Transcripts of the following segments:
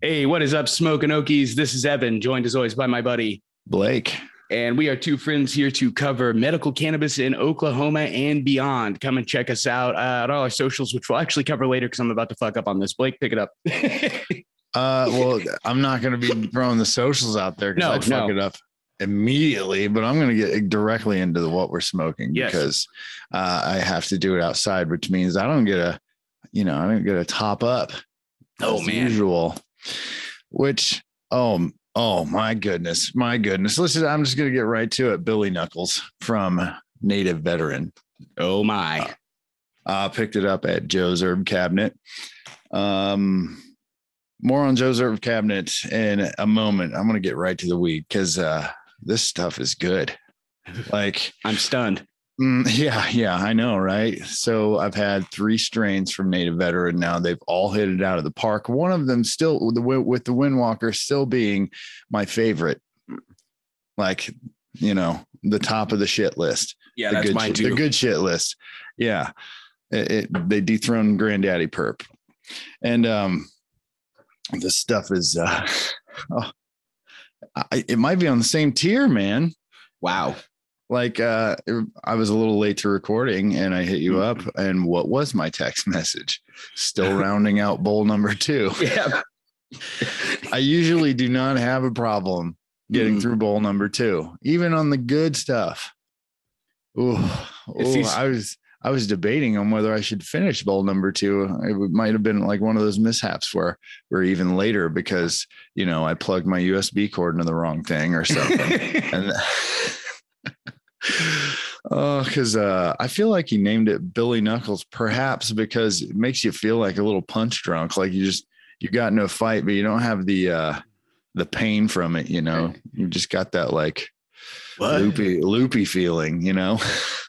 Hey, what is up, Smoking Okies? This is Evan, joined as always by my buddy Blake. And we are two friends here to cover medical cannabis in Oklahoma and beyond. Come and check us out uh, at all our socials, which we'll actually cover later because I'm about to fuck up on this. Blake, pick it up. uh, well, I'm not going to be throwing the socials out there because No, I'd fuck no. it up immediately, but I'm going to get directly into the, what we're smoking Yes. because uh, I have to do it outside, which means I don't get a, you know, I don't get a top up. Oh, as man. usual. Which, oh, oh my goodness, my goodness. Listen, I'm just going to get right to it. Billy Knuckles from Native Veteran. oh, my. Uh, picked it up at Joe's Herb Cabinet. Um, more on Joe's Herb Cabinet in a moment. I'm going to get right to the weed because uh, this stuff is good. Like, I'm stunned. Mm, yeah, yeah, I know, right? So I've had three strains from Native Veteran now. They've all hit it out of the park. One of them still with the with the Windwalker still being my favorite. Like, you know, the top of the shit list Yeah, the that's good, mine shit- the good shit list. Yeah. It, it- they dethroned Granddaddy Perp. And um this stuff is uh oh, I, it might be on the same tier, man. Wow. Like uh I was a little late to recording and I hit you up and what was my text message? Still rounding out bowl number 2. Yeah. I usually do not have a problem getting Mm. through bowl number two, even on the good stuff. Ooh, ooh, I was I was debating on whether I should finish bowl number two. It might have been like one of those mishaps where we're even later because you know I plugged my USB cord into the wrong thing or something. and oh, because uh, I feel like he named it Billy Knuckles, perhaps because it makes you feel like a little punch drunk, like you just you got no fight, but you don't have the uh the pain from it, you know. You just got that like What? loopy loopy feeling, you know.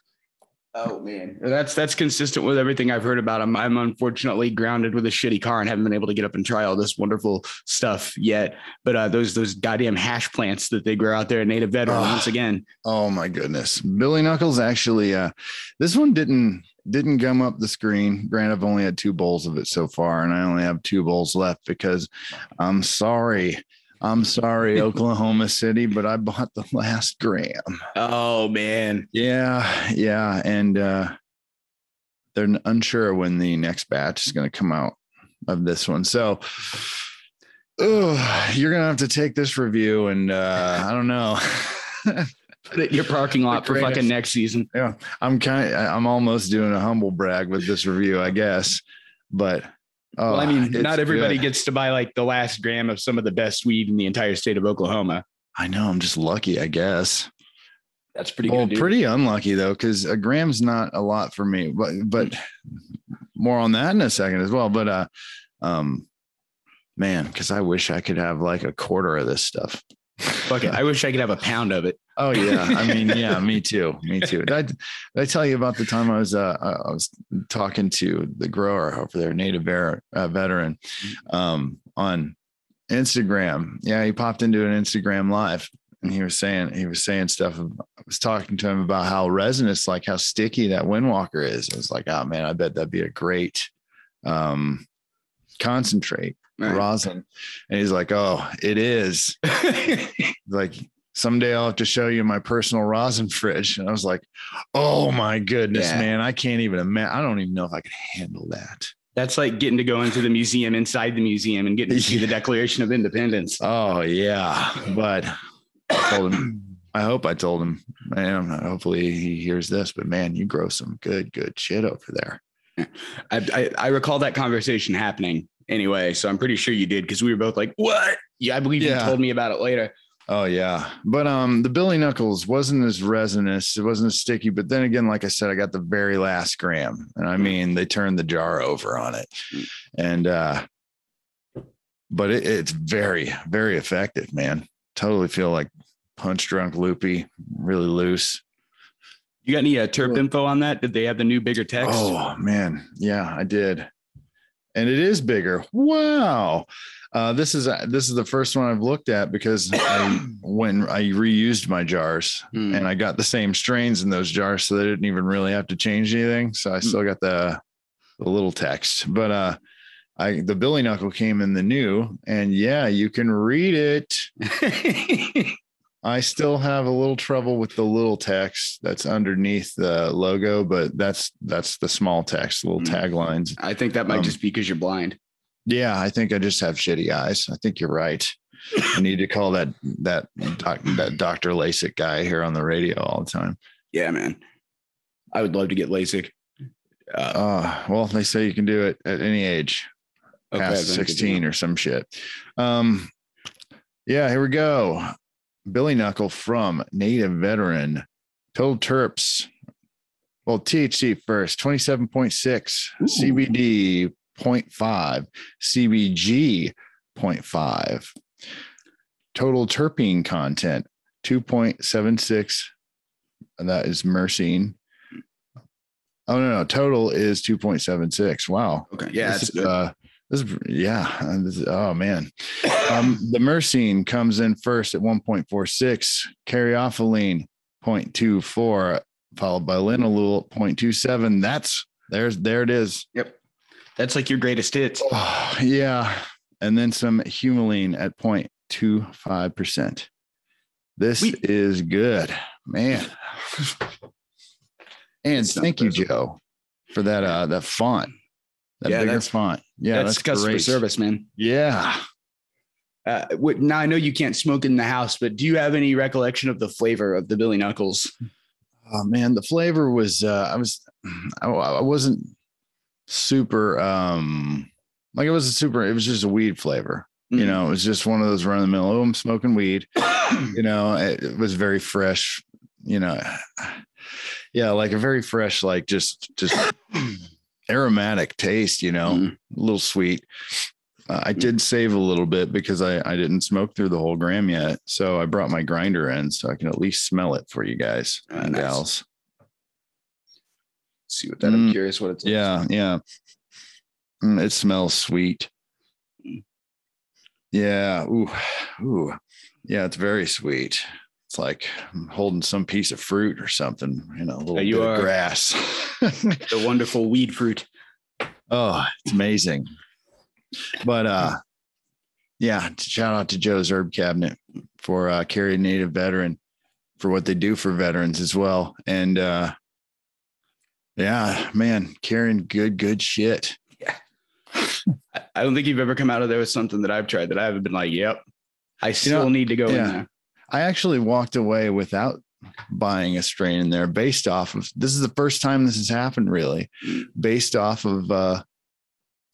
Oh man, that's that's consistent with everything I've heard about him. I'm unfortunately grounded with a shitty car and haven't been able to get up and try all this wonderful stuff yet. But uh, those those goddamn hash plants that they grow out there at Native Veteran Oh. once again. Oh my goodness. Billy Knuckles actually uh this one didn't didn't gum up the screen. Grant, I've only had two bowls of it so far, and I only have two bowls left because I'm sorry. I'm sorry, Oklahoma City, but I bought the last gram. Oh man, Yeah, yeah. And uh they're unsure when the next batch is gonna come out of this one. So oh, you're gonna have to take this review and uh I don't know. put it in your parking lot for fucking next season. Yeah, I'm kind. of, I'm almost doing a humble brag with this review, I guess. But oh, well, I mean, not everybody good. gets to buy like the last gram of some of the best weed in the entire state of Oklahoma. I know. I'm just lucky, I guess. That's pretty well, good. dude. pretty unlucky though, because a gram's not a lot for me. But but more on that in a second as well. But uh, um, man, because I wish I could have like a quarter of this stuff. Fuck it. I wish I could have a pound of it. Oh yeah, I mean, yeah, me too, me too. Did I, did I tell you about the time I was uh, I was talking to the grower over there, native bear, uh, veteran, um, on Instagram. Yeah, he popped into an Instagram live, and he was saying he was saying stuff. I was talking to him about how resinous, like how sticky that Windwalker is. I was like, oh man, I bet that'd be a great um, concentrate Right. rosin. And he's like, oh, it is like someday I'll have to show you my personal rosin fridge. And I was like, oh my goodness, Yeah. man, I can't even imagine. I don't even know if I could handle that. That's like getting to go into the museum inside the museum and getting to see the Declaration of Independence. Oh yeah, but I told him. I hope I told him. Man, hopefully he hears this. But man, you grow some good, good shit over there. I, I, I recall that conversation happening anyway, so I'm pretty sure you did because we were both like, "What?" Yeah, I believe Yeah. you told me about it later. Oh yeah, but um, the Billy Knuckles wasn't as resinous. It wasn't as sticky. But then again, like I said, I got the very last gram, and I mean, they turned the jar over on it, and uh, but it, it's very, very effective, man. Totally feel like punch drunk, loopy, really loose. You got any uh, terp info on that? Did they have the new bigger text? Oh man, yeah, I did, and it is bigger. Wow. Uh, this is this is the first one I've looked at because I, when I reused my jars Hmm. and I got the same strains in those jars, so they didn't even really have to change anything. So I still got the the little text, but uh, I the Billy Knuckle came in the new, and yeah, you can read it. I still have a little trouble with the little text that's underneath the logo, but that's that's the small text, little Mm. taglines. I think that might Um, just be because you're blind. Yeah, I think I just have shitty eyes. I think you're right. I need to call that that doc, that Dr. LASIK guy here on the radio all the time. Yeah, man. I would love to get LASIK. Uh, Uh, well, they say you can do it at any age, okay, past then good to 16 or some shit. Um, yeah, here we go. Billy Knuckle from Native Veteran. Total Terps. Well, THC first, 27.6, Ooh. CBD 0.5, CBG 0.5. Total terpene content 2.76. And that is myrcene. Oh no, no, total is 2.76. Wow. Okay. Yeah, This that's is, good. uh, this is yeah. this is- oh man. Um, the myrcene comes in first at 1.46, caryophyllene 0.24, followed by linalool 0.27. That's there's there it is. That's like your greatest hits. Oh, yeah. And then some humulene at 0.25%. This Sweet. is good, man. And It's thank you. Joe, for that uh that font. That Yeah, bigger font. Yeah, that's, that's, customer great. service, man. Yeah. Uh, now I know you can't smoke in the house, but do you have any recollection of the flavor of the Billy Knuckles? Oh man, the flavor was uh I was I, I wasn't super um like it was a super it was just a weed flavor. You know, it was just one of those run of the mill. Oh, I'm smoking weed. you know, it, it was very fresh, you know. Yeah, like a very fresh, like just just aromatic taste, you know, Mm. a little sweet. Uh, I did save a little bit because I, I didn't smoke through the whole gram yet. So I brought my grinder in so I can at least smell it for you guys Ah, and nice. gals. See what that. I'm Mm. curious what it's. Yeah, yeah. Mm, it smells sweet. Yeah. Ooh, ooh. Yeah, it's very sweet. It's like I'm holding some piece of fruit or something, you know, a little you bit are. of grass. the wonderful weed fruit. oh, it's amazing. But uh yeah, shout out to Joe's Herb Cabinet for uh Carry Native Veteran for what they do for veterans as well. And uh yeah, man, carrying good, good shit. Yeah. I don't think you've ever come out of there with something that I've tried that I haven't been like, yep, I still know, need to go yeah. in there. I actually walked away without buying a strain in there based off of this is the first time this has happened really based off of uh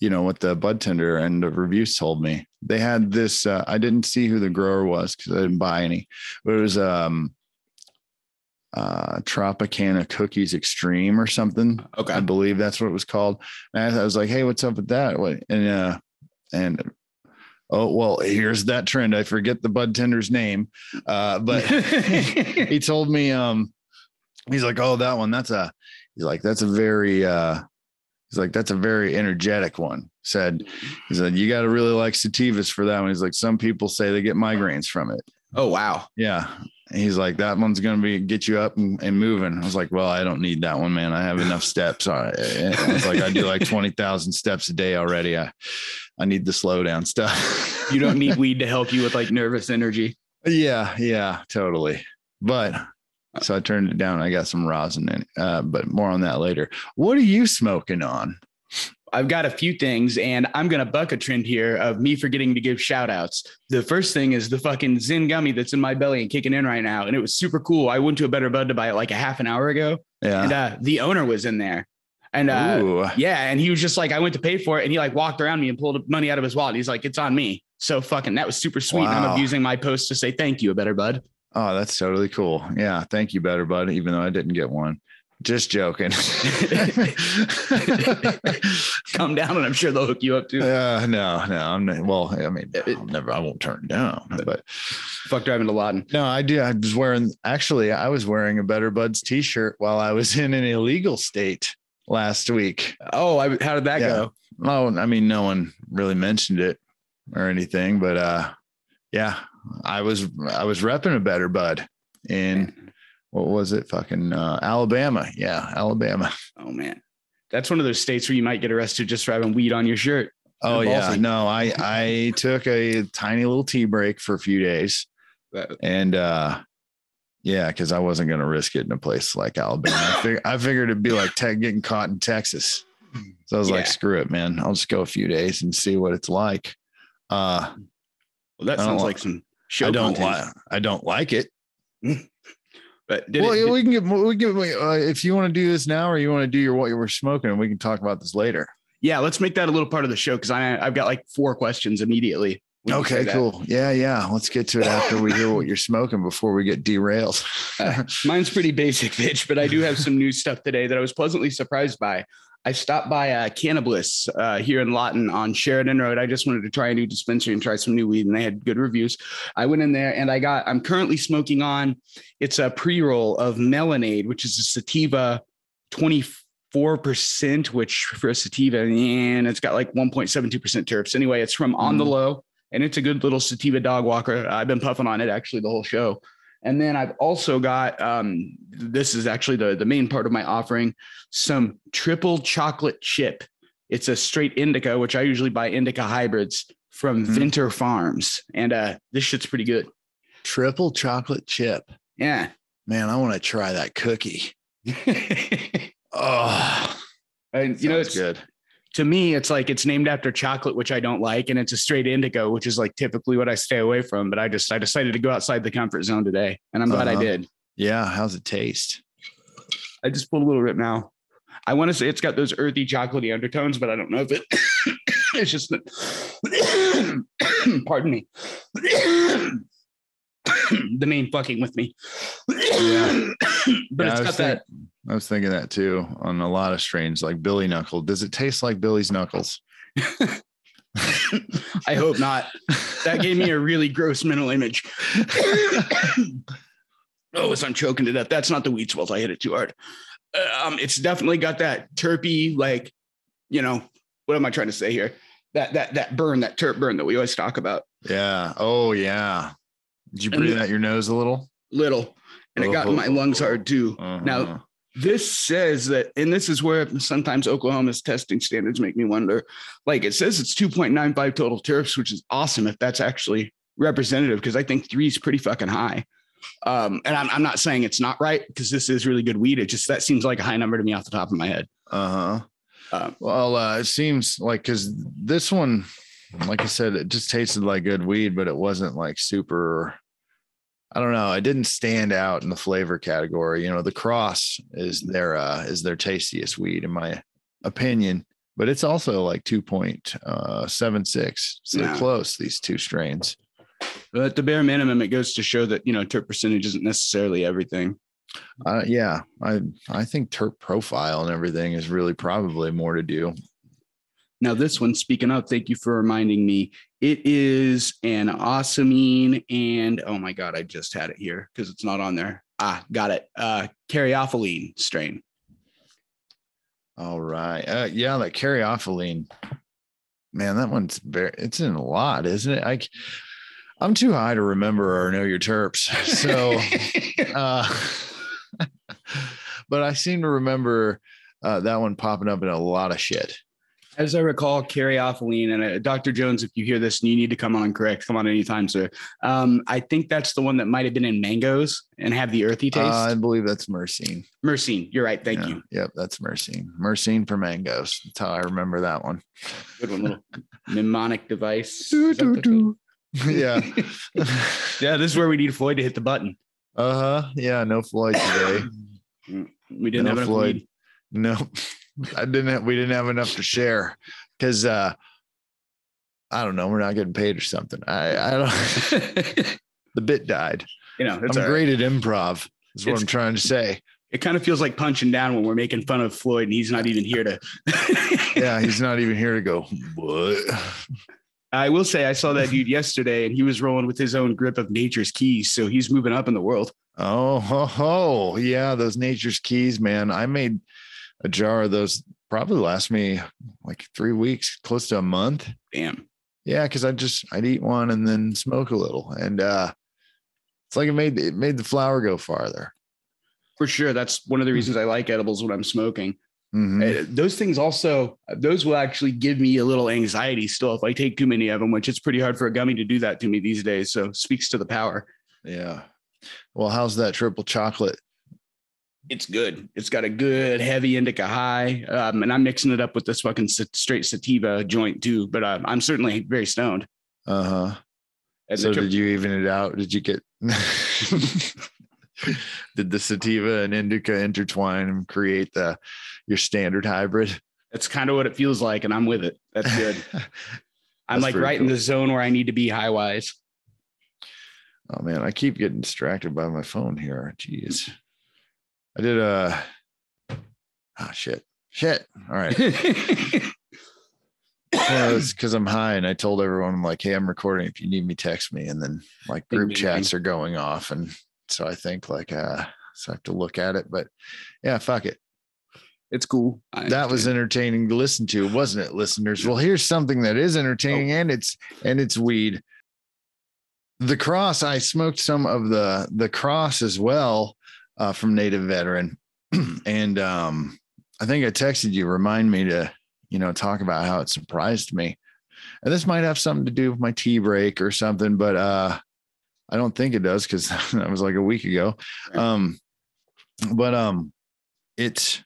you know what the bud tender and the reviews told me they had this uh, i didn't see who the grower was because i didn't buy any but it was um uh tropicana cookies extreme or something Okay. I believe that's what it was called. And I was like, "Hey, what's up with that?" What- And uh, and oh well, here's that trend. I forget the bud tender's name, uh, but he told me, um, he's like, "Oh, that one. That's a." He's like, "That's a very." uh He's like, "That's a very energetic one." Said he said, "You got to really like sativas for that one." He's like, "Some people say they get migraines from it." oh wow. Yeah. He's like, that one's going to be get you up and, and moving. I was like, well, I don't need that one, man. I have enough steps. I, I was like, I do like 20,000 steps a day already. I, I need the slow down stuff. You don't need weed to help you with like nervous energy. yeah. Yeah, totally. But so I turned it down. I got some rosin in it, uh, but more on that later. What are you smoking on? I've got a few things, and I'm gonna buck a trend here of me forgetting to give shout outs. The first thing is the fucking Zen gummy that's in my belly and kicking in right now. And it was super cool. I went to a better bud to buy it like a half an hour ago, and Yeah. uh, the owner was in there. And uh, yeah, and he was just like, I went to pay for it, and he like walked around me and pulled money out of his wallet. He's like, it's on me. So fucking that was super sweet. And I'm abusing my post to say thank you, a better bud. Oh, that's totally cool. Yeah. Thank you, better bud. Even though I didn't get one. Just joking. Come down, and I'm sure they'll hook you up too. Uh, no, no, I'm not. Well, I mean, I'll never, I won't turn it down. But Fuck driving to Lawton. no, I do. I was wearing, actually, I was wearing a Better Buds t shirt while I was in an illegal state last week. Oh, I, how did that Yeah. go? Oh, I mean, no one really mentioned it or anything, but uh, yeah, I was, I was repping a Better Bud in what was it? Fucking uh, Alabama. Yeah, Alabama. Oh man, that's one of those states where you might get arrested just for having weed on your shirt. Oh yeah, no, I I took a tiny little tea break for a few days, and uh yeah, because I wasn't going to risk it in a place like Alabama. I, fig- I figured it'd be like tech getting caught in Texas, so I was like, screw it, man. I'll just go a few days and see what it's like. Uh, Well, that sounds li- like some show I don't like I don't like it. But did well, it, we can get we can uh, if you want to do this now or you want to do your what you were smoking, and we can talk about this later. yeah, let's make that a little part of the show because I I've got like four questions immediately. when you say Okay, cool. Yeah, yeah. Let's get to it after we hear what you're smoking before we get derailed. Uh, mine's pretty basic, bitch, but I do have some new stuff today that I was pleasantly surprised by. I stopped by uh, Cannabis uh, here in Lawton on Sheridan Road. I just wanted to try a new dispensary and try some new weed, and they had good reviews. I went in there and I got. I'm currently smoking on. It's a pre-roll of Melonade, which is a sativa, 24 percent, which for a sativa, and it's got like 1.72 percent terps. Anyway, it's from On the Mhm. Low, and it's a good little sativa dog walker. I've been puffing on it actually the whole show. And then I've also got um, this is actually the, the main part of my offering some triple chocolate chip. It's a straight indica, which I usually buy indica hybrids from Mhm. Vinter Farms. And uh, this shit's pretty good. Triple chocolate chip. Yeah. Man, I want to try that cookie. oh. and Oh, you know, it's good. To me, it's like it's named after chocolate, which I don't like, and it's a straight indica, which is like typically what I stay away from. But I just I decided to go outside the comfort zone today, and I'm glad I Uh-huh. did. Yeah, how's it taste? I just pulled a little rip now. I want to say it's got those earthy, chocolatey undertones, but I don't know if it. it's just pardon me. the name fucking with me. Yeah. but Yeah, it's I got that. think- I was thinking that too on a lot of strains, like Billy Knuckle. Does it taste like Billy's Knuckles? I hope not. That gave me a really gross mental image. oh, as I'm choking to death. That's not the wheat swells. I hit it too hard. Uh, Um, it's definitely got that terpy, like, you know, what am I trying to say here? That that that burn, that terp burn that we always talk about. Yeah. Oh, yeah. Did you breathe the- out your nose a little? Little. And it got in my lungs hard too. Uh-huh. Now, this says that, and this is where sometimes Oklahoma's testing standards make me wonder. Like it says it's 2.95 total terps, which is awesome if that's actually representative, because I think three is pretty fucking high. Um, and I'm, I'm not saying it's not right because this is really good weed. It just that seems like a high number to me off the top of my head. uh-huh. Um, Well, uh, it seems like because this one, like I said, it just tasted like good weed, but it wasn't like super. I don't know. It didn't stand out in the flavor category. You know, the cross is their uh, is their tastiest weed in my opinion, but it's also like two point uh, seven six. So Yeah. close. These two strains. but at the bare minimum, it goes to show that you know terp percentage isn't necessarily everything. Uh, yeah, I I think terp profile and everything is really probably more to do. Now, this one, speaking of, thank you for reminding me. It is an awesomine, and oh my god, I just had it here because it's not on there. Ah, got it. Uh, caryophyllene strain. All right. Uh, yeah, that caryophyllene. Man, that one's very. It's in a lot, isn't it? I, I'm too high to remember or know your terps. So, uh, but I seem to remember uh, that one popping up in a lot of shit. As I recall, caryophyllene, and uh, Dr. Jones, if you hear this and you need to come on and correct, come on anytime, sir. Um, I think that's the one that might have been in mangoes and have the earthy taste. Uh, I believe that's myrcene. Myrcene, you're right. Thank Yeah, you. Yep, that's myrcene. Myrcene for mangoes. That's how I remember that one. Good one, little mnemonic device. Doo, Is that doo, the- doo. yeah. yeah, this is where we need Floyd to hit the button. Uh huh. Yeah. No Floyd today. We didn't No have Floyd. weed. No, I didn't. Have, we didn't have enough to share because uh, I don't know. We're not getting paid or something. I I don't. the bit died. you know, it's I'm all right. great at improv. Is what It's- I'm trying to say. It kind of feels like punching down when we're making fun of Floyd and he's not even here to. Yeah, he's not even here to go. What? I will say I saw that dude yesterday and he was rolling with his own grip of nature's keys. So he's moving up in the world. Oh, ho, ho. yeah, those nature's keys, man. I made a jar of those. Probably last me like three weeks, close to a month. Damn. Yeah, because I just I'd eat one and then smoke a little, and uh it's like it made it made the flower go farther. For sure. That's one of the reasons I like edibles when I'm smoking. Mhm. Uh, those things also those will actually give me a little anxiety still if I take too many of them, which it's pretty hard for a gummy to do that to me these days. So speaks to the power. Yeah. Well, how's that triple chocolate? It's good. It's got a good heavy indica high, um, and I'm mixing it up with this fucking straight sativa joint too. But uh, I'm certainly very stoned. Uh huh. So tri- did you even it out? Did you get? did the sativa and indica intertwine and create the your standard hybrid? that's kind of what it feels like, and I'm with it. That's good. I'm That's like right in the zone where I need to be high wise. Oh man, I keep getting distracted by my phone here. Jeez. I did a. Oh shit. Shit. All right. Well, it's because I'm high and I told everyone I'm like, hey, I'm recording. If you need me, text me. And then like group chats are going off. And so I think like uh so I have to look at it. But yeah, fuck it. it's cool. That was entertaining to listen to, wasn't it, listeners? Well, here's something that is entertaining and it's and it's weed. The cross, I smoked some of the the cross as well uh, from Native Veteran. and um I think I texted you, remind me to, you know, talk about how it surprised me. And this might have something to do with my tea break or something, but uh I don't think it does because that was like a week ago. Um but um it's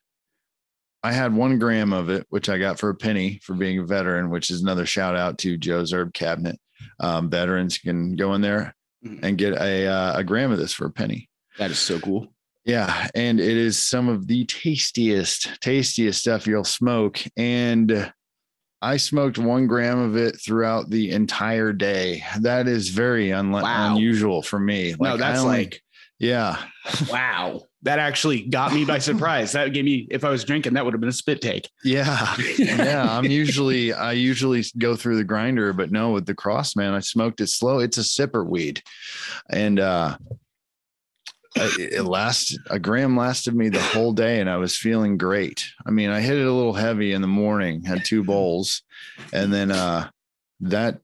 I had one gram of it, which I got for a penny for being a veteran, which is another shout out to Joe's Herb Cabinet. Um, veterans can go in there Mhm. and get a uh, a gram of this for a penny. that is so cool. Yeah, and it is some of the tastiest, tastiest stuff you'll smoke. And I smoked one gram of it throughout the entire day. That is very unle- Wow. unusual for me. no, that's only- like yeah, wow. That actually got me by surprise. That gave me if I was drinking, that would have been a spit take. yeah, yeah. I'm usually I usually go through the grinder, but no, with the cross man, I smoked it slow. It's a sipper weed, and uh, it lasted a gram lasted me the whole day, and I was feeling great. I mean, I hit it a little heavy in the morning, had two bowls, and then uh, that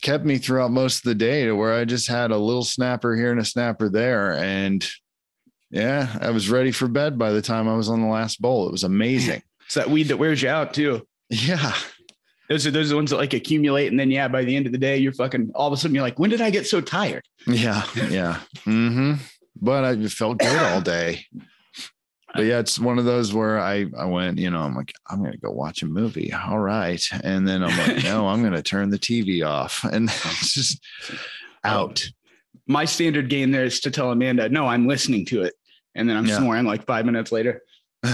kept me throughout most of the day to where I just had a little snapper here and a snapper there, and yeah, I was ready for bed by the time I was on the last bowl. It was amazing. It's that weed that wears you out too. Yeah. Those are those are the ones that like accumulate, and then yeah, by the end of the day, you're fucking all of a sudden you're like, when did I get so tired? Yeah. Yeah. hmm But I felt good all day. But yeah, it's one of those where I I went, you know, I'm like, I'm gonna go watch a movie. All right. And then I'm like, no, I'm gonna turn the TV off. And it's just out. My standard game there is to tell Amanda, no, I'm listening to it, and then I'm Yeah. snoring like five minutes later.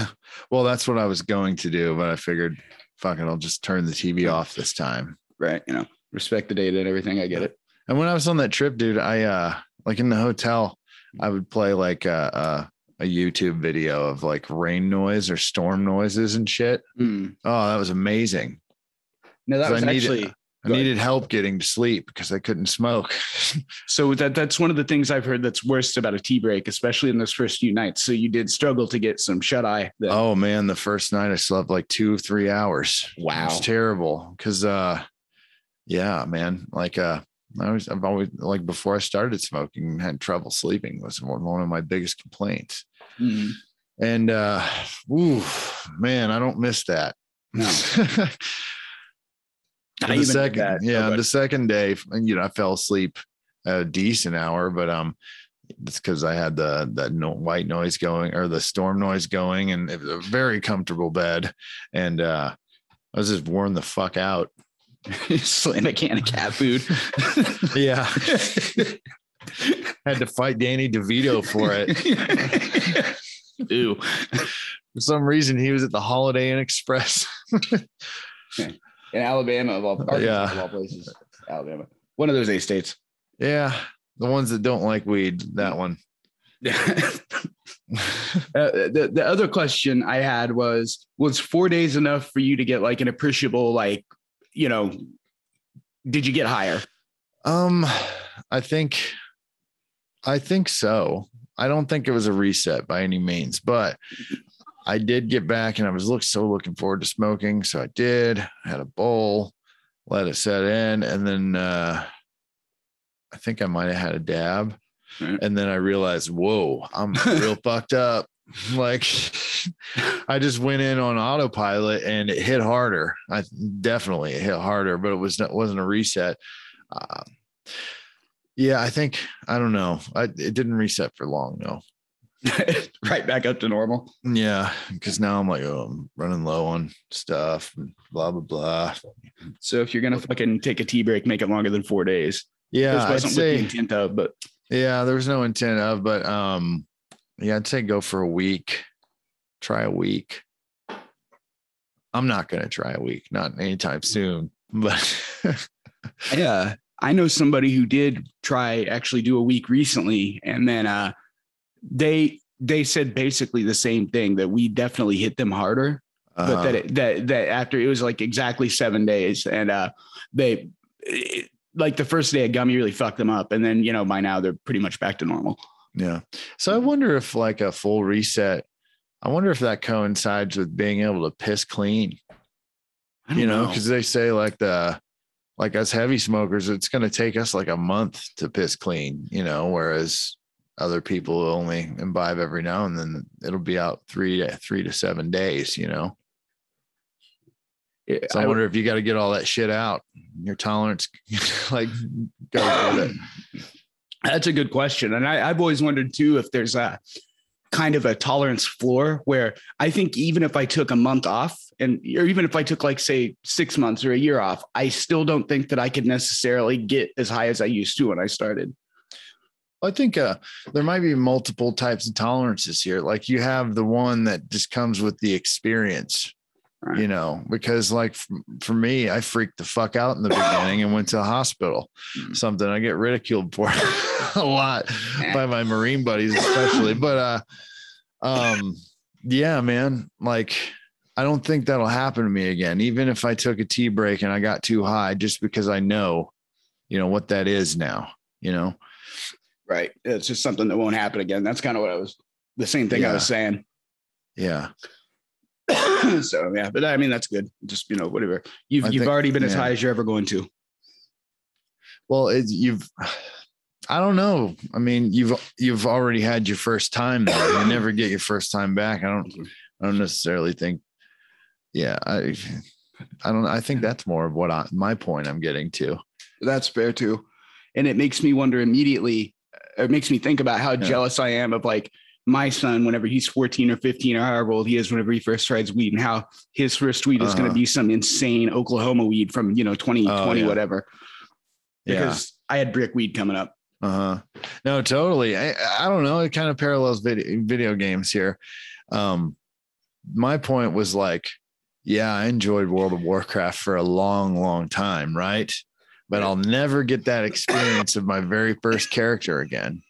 Well, that's what I was going to do, but I figured, fuck it, I'll just turn the TV off this time. Right, you know, respect the data and everything. I get it. And when I was on that trip, dude, I uh like in the hotel, I would play like a, a, a YouTube video of like rain noise or storm noises and shit. Mm. Oh, that was amazing. No, that 'Cause was I needed- actually I needed help getting to sleep because I couldn't smoke. so that that's one of the things I've heard that's worst about a tea break, especially in those first few nights. So you did struggle to get some shut eye. then. oh man, the first night I slept like two, or three hours. It Wow. was terrible. Cause uh yeah, man. Like uh I was I've always like before I started smoking, had trouble sleeping was one of my biggest complaints. Mm. And uh ooh, man, I don't miss that. No. The second, that. yeah, the second day, you know, I fell asleep a decent hour, but um, it's because I had the that no, white noise going or the storm noise going, and it was a very comfortable bed, and uh, I was just worn the fuck out. slam a can of cat food. Yeah, had to fight Danny DeVito for it. Ooh. For some reason, he was at the Holiday Inn Express. In Alabama of all, Arkansas Yeah. of all places. Alabama. One of those eight states. yeah, the ones that don't like weed. That one. Uh, the, the other question I had was was four days enough for you to get like an appreciable like you know did you get higher Um, I think, I think so. I don't think it was a reset by any means, but I did get back, and I was look so looking forward to smoking. So I did. I had a bowl, let it set in, and then uh, I think I might have had a dab, Right. and then I realized, whoa, I'm real fucked up. Like I just went in on autopilot and it hit harder. I definitely it hit harder, but it was not wasn't a reset. Uh, yeah, I think I don't know. I, it didn't reset for long though. right back up to normal. Yeah, because now I'm like, oh, I'm running low on stuff, and blah blah blah. So if you're gonna fucking take a tea break, make it longer than four days. Yeah, This I'd wasn't with say, the intent of, but yeah, there was no intent of, but um, yeah, I'd say go for a week. Try a week. I'm not gonna try a week, not anytime soon. But yeah, I know somebody who did try actually do a week recently, and then uh, they they said basically the same thing that we definitely hit them harder, but uh, that it, that that after it was like exactly seven days, and uh, they it, like the first day of gummy really fucked them up, and then you know by now they're pretty much back to normal. Yeah. So I wonder if like a full reset. I wonder if that coincides with being able to piss clean. You know, because they say like the like us heavy smokers, it's going to take us like a month to piss clean. You know, whereas other people only imbibe every now and then. It'll be out three to three to seven days. You know, so I, I- wonder if you got to get all that shit out. Your tolerance, like, goes with it. That's a good question. And I, I've always wondered too if there's a kind of a tolerance floor where I think even if I took a month off and or even if I took like say six months or a year off, I still don't think that I could necessarily get as high as I used to when I started. I think uh, there might be multiple types of tolerances here. Like you have the one that just comes with the experience, Right. you know, because like for me, I freaked the fuck out in the beginning and went to the hospital, Mm. something I get ridiculed for a lot by my Marine buddies, especially. But uh, um, yeah, man, like I don't think that'll happen to me again, even if I took a tea break and I got too high, just because I know, you know, what that is now, you know. Right. It's just something that won't happen again. That's kind of what I was the same thing I was saying. Yeah. so yeah, but I mean that's good. Just you know, whatever. You've I you've think- already been as high as you're ever going to. Well, you've, I don't know. I mean, you've you've already had your first time there. You never get your first time back. I don't. I don't necessarily think. Yeah, I, I don't. I think that's more of what I, my point I'm getting to. That's fair too. And it makes me wonder immediately, it makes me think about how Yeah. jealous I am of like my son whenever he's 14 or 15 or however old he is whenever he first tries weed and how his first weed is going Uh-huh. to be some insane Oklahoma weed from, you know, 2020, Oh, yeah. whatever. Yeah. Because I had brick weed coming up. Uh huh. No, totally. I, I don't know. It kind of parallels video, video games here. Um, my point was like, yeah, I enjoyed World of Warcraft for a long, long time, right? But I'll never get that experience of my very first character again.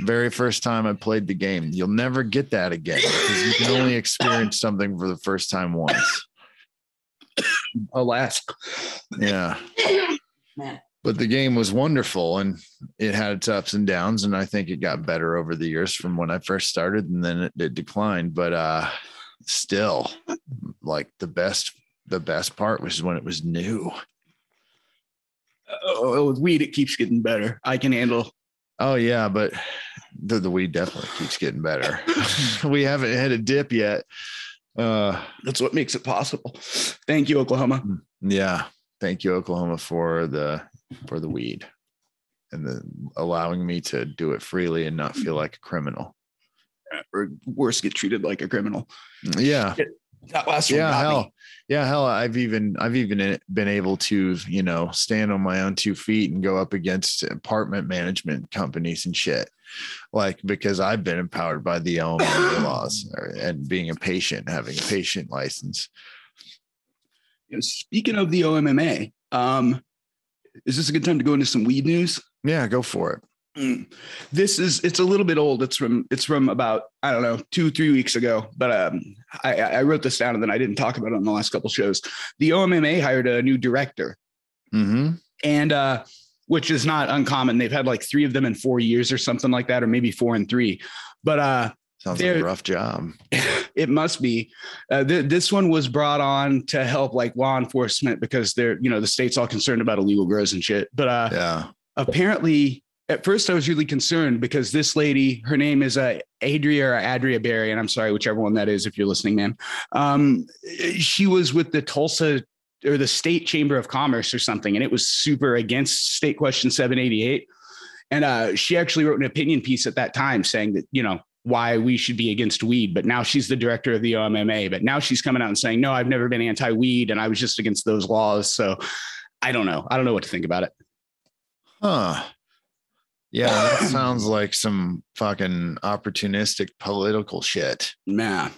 Very first time I played the game. You'll never get that again because you can only experience something for the first time once. Alas. Yeah. But the game was wonderful and it had its ups and downs. And I think it got better over the years from when I first started and then it, it declined. But uh still like the best the best part was when it was new. Oh, with weed, it keeps getting better. I can handle. Oh yeah, but the, the weed definitely keeps getting better. we haven't had a dip yet. Uh That's what makes it possible. Thank you, Oklahoma. yeah. Thank you, Oklahoma, for the for the weed and the allowing me to do it freely and not feel like a criminal. Or worse, get treated like a criminal. Yeah. That last one yeah me. hell yeah hell i've even i've even been able to you know stand on my own two feet and go up against apartment management companies and shit like because i've been empowered by the OMMA laws and being a patient having a patient license You know, speaking of the OMMA, um, is this a good time to go into some weed news? yeah go for it Mm. This is it's a little bit old. It's from it's from about I don't know two three weeks ago. But um, I, I wrote this down and then I didn't talk about it on the last couple shows. The OMMA hired a new director, mm-hmm. and uh, which is not uncommon. They've had like three of them in four years or something like that, or maybe four and three. But uh, sounds like a rough job it must be. Uh, th- this one was brought on to help like law enforcement because they're you know the state's all concerned about illegal grows and shit. But uh, yeah apparently at first I was really concerned because this lady, her name is uh, Adria or Adria Berry, and I'm sorry, whichever one that is, if you're listening, man. Um, she was with the Tulsa or the State Chamber of Commerce or something, and it was super against State Question 788. And uh, she actually wrote an opinion piece at that time saying that you know why we should be against weed. But now she's the director of the OMMA. But now she's coming out and saying, no, I've never been anti-weed, and I was just against those laws. So I don't know. I don't know what to think about it. Huh. Yeah, that sounds like some fucking opportunistic political shit. Yeah.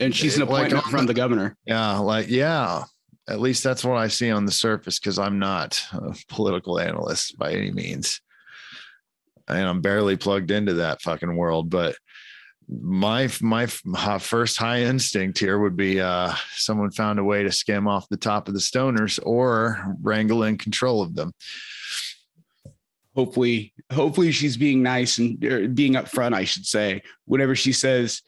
And she's an Like, appointment on from the- the governor. Yeah, like yeah. At least that's what I see on the surface because I'm not a political analyst by any means. And I'm barely plugged into that fucking world, but my my first high instinct here would be uh someone found a way to skim off the top of the stoners or wrangle in control of them. Hopefully, hopefully she's being nice and being upfront, I should say. Whenever she says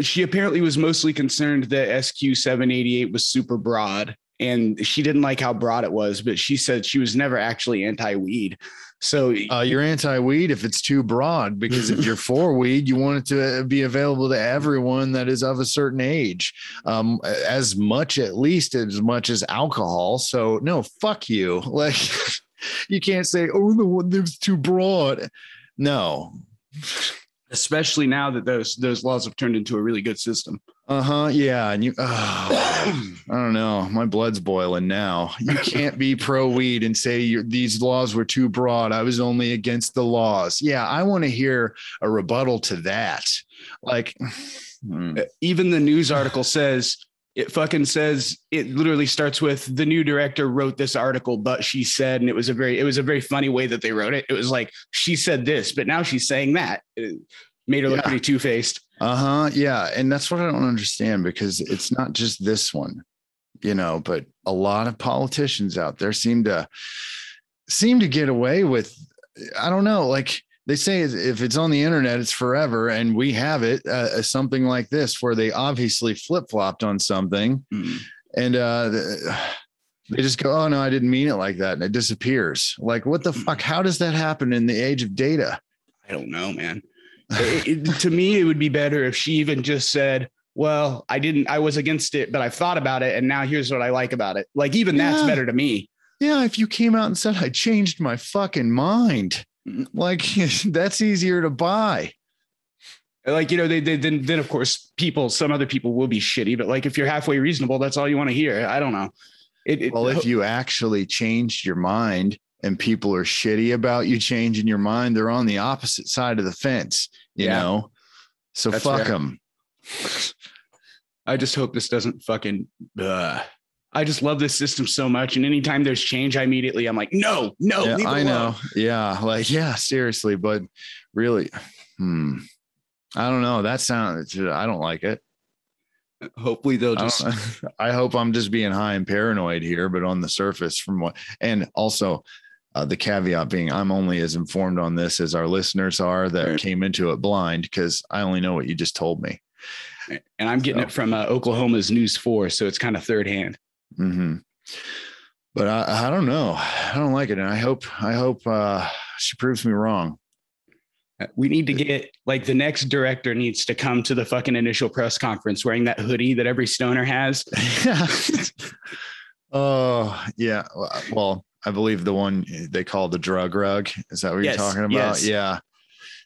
she apparently was mostly concerned that SQ 788 was super broad and she didn't like how broad it was, but she said she was never actually anti-weed. So Uh, you're anti-weed if it's too broad, because if you're for weed, you want it to be available to everyone that is of a certain age, um, as much at least as much as alcohol. So no, fuck you. Like you can't say, oh, the one that's too broad. No. especially now that those those laws have turned into a really good system. Uh huh. Yeah. And you, oh, I don't know. My blood's boiling now. You can't be pro weed and say these laws were too broad. I was only against the laws. Yeah. I want to hear a rebuttal to that. Like, hmm. even the news article says it fucking says it literally starts with the new director wrote this article but she said and it was a very it was a very funny way that they wrote it it was like she said this but now she's saying that it made her look Yeah. pretty two-faced Uh huh. Yeah. And that's what I don't understand because it's not just this one, you know, but a lot of politicians out there seem to seem to get away with, I don't know, like they say if it's on the internet, it's forever. And we have it, uh, something like this, where they obviously flip flopped on something Mm. and uh, they just go, oh, no, I didn't mean it like that. And it disappears. Like, what the fuck? How does that happen in the age of data? i don't know man It- it- to me it would be better if she even just said well i didn't i was against it but i've thought about it and now here's what i like about it like even that's better to me Yeah, if you came out and said I changed my fucking mind. Like that's easier to buy. like you know they, they then then of course people some other people will be shitty but like if you're halfway reasonable that's all you want to hear i don't know it, it Well, if you actually changed your mind and people are shitty about you changing your mind, they're on the opposite side of the fence, you Yeah. know. So That's fuck them. i just hope this doesn't fucking uh, i just love this system so much and anytime there's change i immediately i'm like no no yeah, leave I alone. know. Yeah, like yeah, seriously, but really, hmm. I don't know. That sounds. I don't like it. hopefully they'll just don't- I hope I'm just being high and paranoid here, but on the surface, from what, and also uh, the caveat being, I'm only as informed on this as our listeners are that Right. came into it blind because I only know what you just told me. and i'm getting So- it from uh, oklahoma's news 4 so it's kind of third hand hmm But I, I don't know. I don't like it, and I hope I hope uh, she proves me wrong. we need to get like the next director needs to come to the fucking initial press conference wearing that hoodie that every stoner has oh yeah. Well, I believe the one they call the drug rug. Is that what Yes, you're talking about? yes. Yeah.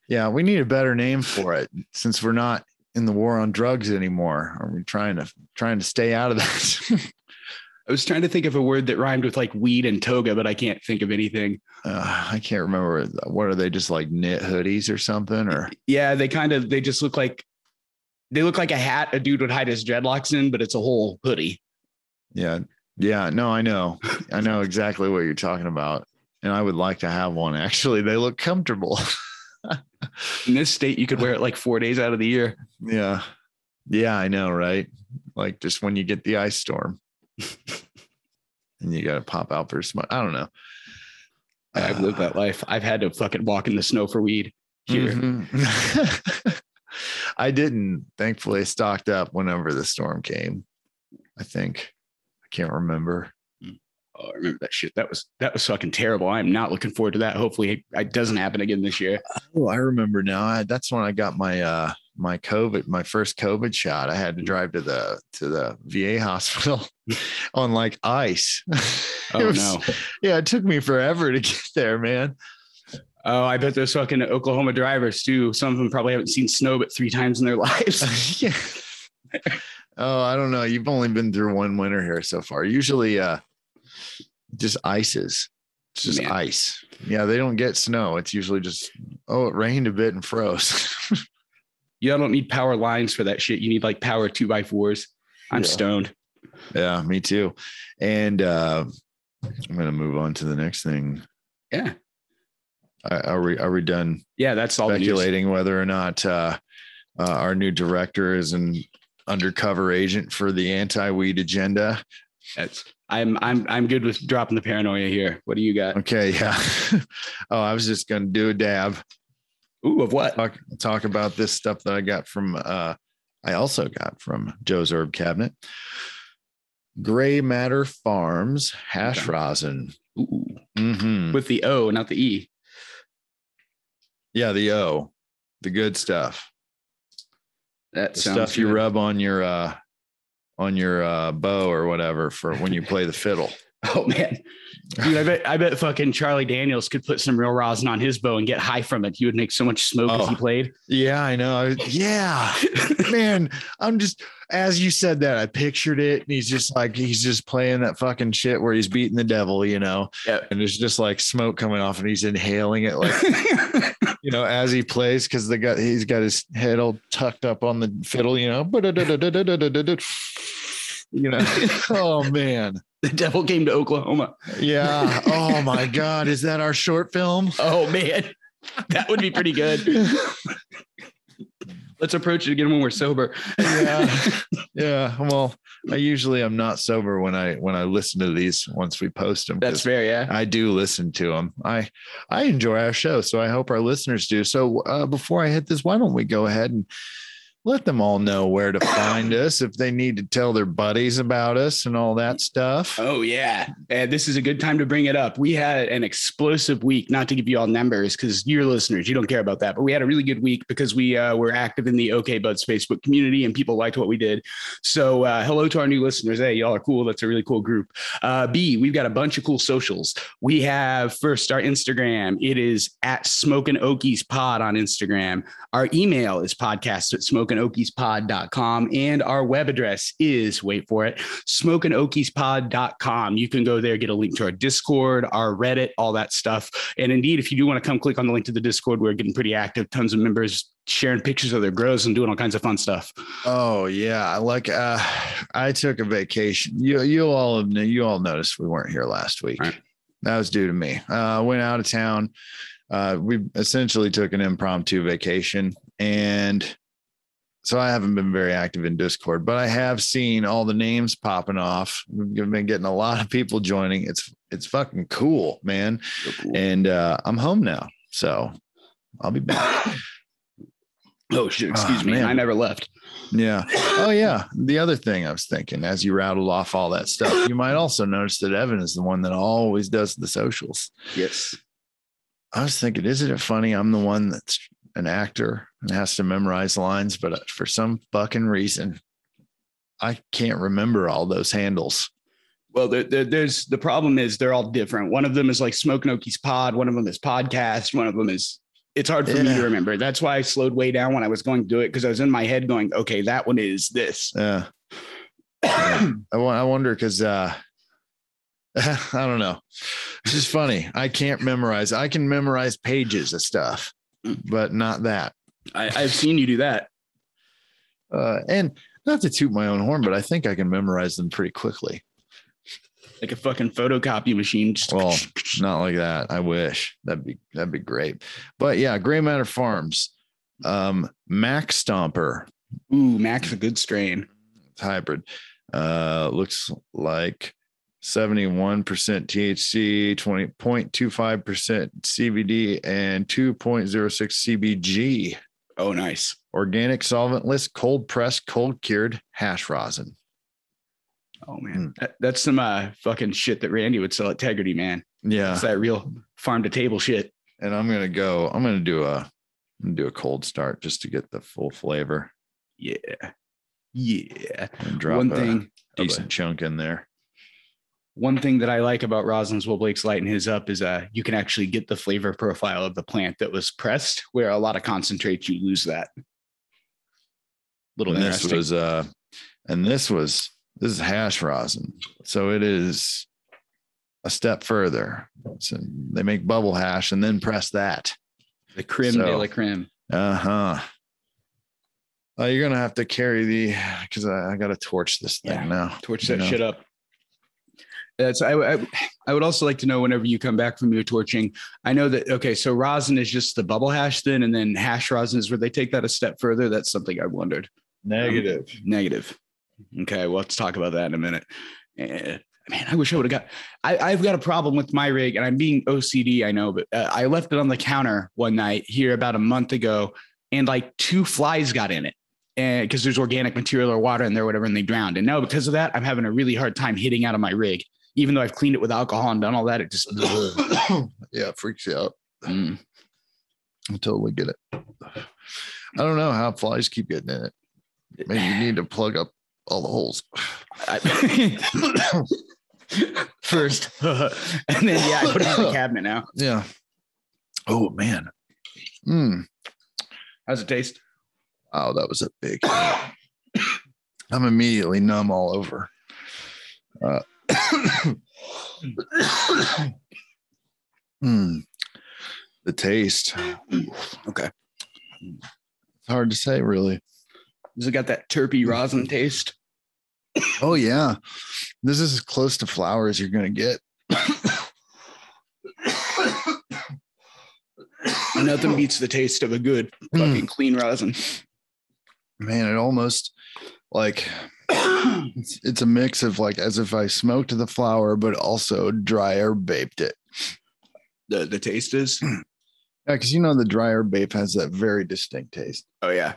Yeah. We need a better name for it since we're not in the war on drugs anymore. Are we trying to trying to stay out of that? i was trying to think of a word that rhymed with like weed and toga but i can't think of anything uh, I can't remember. What are they just like knit hoodies or something? Or yeah they kind of they just look like they look like a hat a dude would hide his dreadlocks in but it's a whole hoodie yeah. Yeah. No, I know. I know exactly what you're talking about. And I would like to have one. Actually, they look comfortable. in this state you could wear it like four days out of the year Yeah. Yeah, I know, right? Like just when you get the ice storm and you got to pop out for a smile. I don't know. i've lived that life i've had to fucking walk in the snow for weed here Mhm. I didn't. Thankfully, I stocked up whenever the storm came. I think. I can't remember. Oh, I remember that shit. That was that was fucking terrible. I am not looking forward to that. Hopefully, it doesn't happen again this year. Oh, I remember now. I, that's when I got my uh my COVID, my first COVID shot. I had to drive to the to the VA hospital on like ice. Oh was- no. Yeah, it took me forever to get there, man. Oh, I bet those fucking Oklahoma drivers too. Some of them probably haven't seen snow but three times in their lives. yeah. Oh, I don't know. You've only been through one winter here so far. Usually uh just ices. It's just Man. ice. Yeah, they don't get snow. It's usually just oh, it rained a bit and froze. you don't need power lines for that shit. You need like power two by fours. I'm Yeah. stoned. yeah, me too. And uh I'm gonna move on to the next thing. Yeah. Are we are we done Yeah, that's all speculating whether or not uh, uh, our new director is an undercover agent for the anti-weed agenda? That's I'm I'm I'm good with dropping the paranoia here. What do you got? Okay, yeah. oh, I was just gonna do a dab, Ooh, of what? talk talk about this stuff that I got from. Uh, I also got from Joe's Herb Cabinet. Gray Matter Farms hash Okay. rosin. Ooh, hmm with the O, not the E. Yeah, the O, the good stuff. That The sounds stuff you rub on your uh, on your uh, bow or whatever for when you play the fiddle. Oh man, dude, I bet I bet fucking Charlie Daniels could put some real rosin on his bow and get high from it. He would make so much smoke as he Oh. played. Yeah, I know. I- Yeah, man. I'm just as you said that, I pictured it, and he's just like he's just playing that fucking shit where he's beating the devil, you know. Yep. And there's just like smoke coming off, and he's inhaling it, like you know, as he plays, because the guy he's got his head all tucked up on the fiddle, you know. You know. oh man. the devil came to Oklahoma. Yeah. Oh my God. Is that our short film? Oh man, that would be pretty good. Let's approach it again when we're sober. yeah yeah well i usually I'm not sober when i when i listen to these once we post them That's fair. Yeah. i do listen to them i i enjoy our show so i hope our listeners do so uh, before i hit this why don't we go ahead and let them all know where to find us if they need to tell their buddies about us and all that stuff Oh yeah, and this is a good time to bring it up. We had an explosive week. Not to give you all numbers because you're listeners, you don't care about that. But we had a really good week because we uh, were active in the OK Buds Facebook community and people liked what we did. So uh, hello to our new listeners. Hey, y'all are cool. That's a really cool group. Uh, B, we've got a bunch of cool socials. We have first our Instagram. It is at Smoking Okies Pod on Instagram. Our email is podcast at smokeandokiespod.com. And our web address is, wait for it, smokeandokiespod.com. You can go there, get a link to our Discord, our Reddit, all that stuff. And indeed, if you do want to come click on the link to the Discord, we're getting pretty active, tons of members sharing pictures of their grows and doing all kinds of fun stuff. Oh yeah, like uh, I took a vacation. You you all have, you all noticed we weren't here last week. Right. That was due to me. Uh, went out of town, uh, we essentially took an impromptu vacation, and so I haven't been very active in Discord, but I have seen all the names popping off. We've been getting a lot of people joining. It's it's fucking cool, man. And uh, I'm home now, so I'll be back. Oh shit, excuse Ah, me. man. I never left. Yeah. Oh, yeah. The other thing I was thinking as you rattled off all that stuff, you might also notice that Evan is the one that always does the socials. Yes. I was thinking, isn't it funny? I'm the one that's an actor and has to memorize lines, but uh, for some fucking reason, I can't remember all those handles. Well, there, there, there's the problem is they're all different. One of them is like Smoke Noki's Pod. One of them is podcast. One of them is. It's hard for me to remember. That's why I slowed way down when I was going to do it because I was in my head going, okay, that one is this. Yeah. I, I wonder because uh, I don't know. It's is funny. I can't memorize. I can memorize pages of stuff, but not that. I, I've seen you do that. Uh, and not to toot my own horn, but I think I can memorize them pretty quickly. Like a fucking photocopy machine. Just Well, not like that. I wish that'd be that'd be great. But yeah, Gray Matter Farms, um, Mac Stomper ooh, Mac's a good strain. It's hybrid. Uh, looks like 71% THC, 20.25% CBD, and 2.06 CBG. Oh, nice. Organic solventless, cold pressed, cold cured hash rosin. Oh man, that, that's some uh, fucking shit that Randy would sell at Tegridy, man. Yeah. It's that real farm to table shit. And I'm gonna go, I'm gonna do a I'm gonna do a cold start just to get the full flavor Yeah, yeah. and drop One a thing, decent chunk in there. One thing that I like about Roslyn's Will Blake's lighting his up is uh you can actually get the flavor profile of the plant that was pressed, where a lot of concentrates you lose that. Little And this was uh and this was this is hash rosin. So it is a step further. So they make bubble hash and then press that. the creme de la creme. Uh-huh. Uh, you're gonna have to carry the because I, I gotta torch this thing Yeah. now. torch that know? shit up. That's I, I I would also like to know whenever you come back from your torching. I know that okay, so rosin is just the bubble hash then, and then hash rosin is where they take that a step further. That's something I wondered. Negative. Negative. Okay, well, let's talk about that in a minute. Eh, man, I wish I would have got. I, I've got a problem with my rig, and I'm being OCD. I know, but uh, I left it on the counter one night here about a month ago, and like two flies got in it, and because there's organic material or water in there, whatever, and they drowned. And now because of that, I'm having a really hard time hitting out of my rig, even though I've cleaned it with alcohol and done all that. It just yeah, it freaks you out. Mm. I totally get it. I don't know how flies keep getting in it. Maybe you need to plug up all the holes. First, and then yeah, I put it in the cabinet now. Yeah. Oh man. Mm. How's it taste? Wow, that was a big. I'm immediately numb all over. Uh, mm. The taste. Okay. It's hard to say, really. Does it got that terpy rosin taste? Oh yeah, this is as close to flour as you're gonna get. Nothing beats the taste of a good fucking clean rosin. Man, it almost like it's, it's a mix of like as if I smoked the flower, but also dry herb baked it. the the taste is. Yeah, because you know the dry herb vape has that very distinct taste. Oh yeah.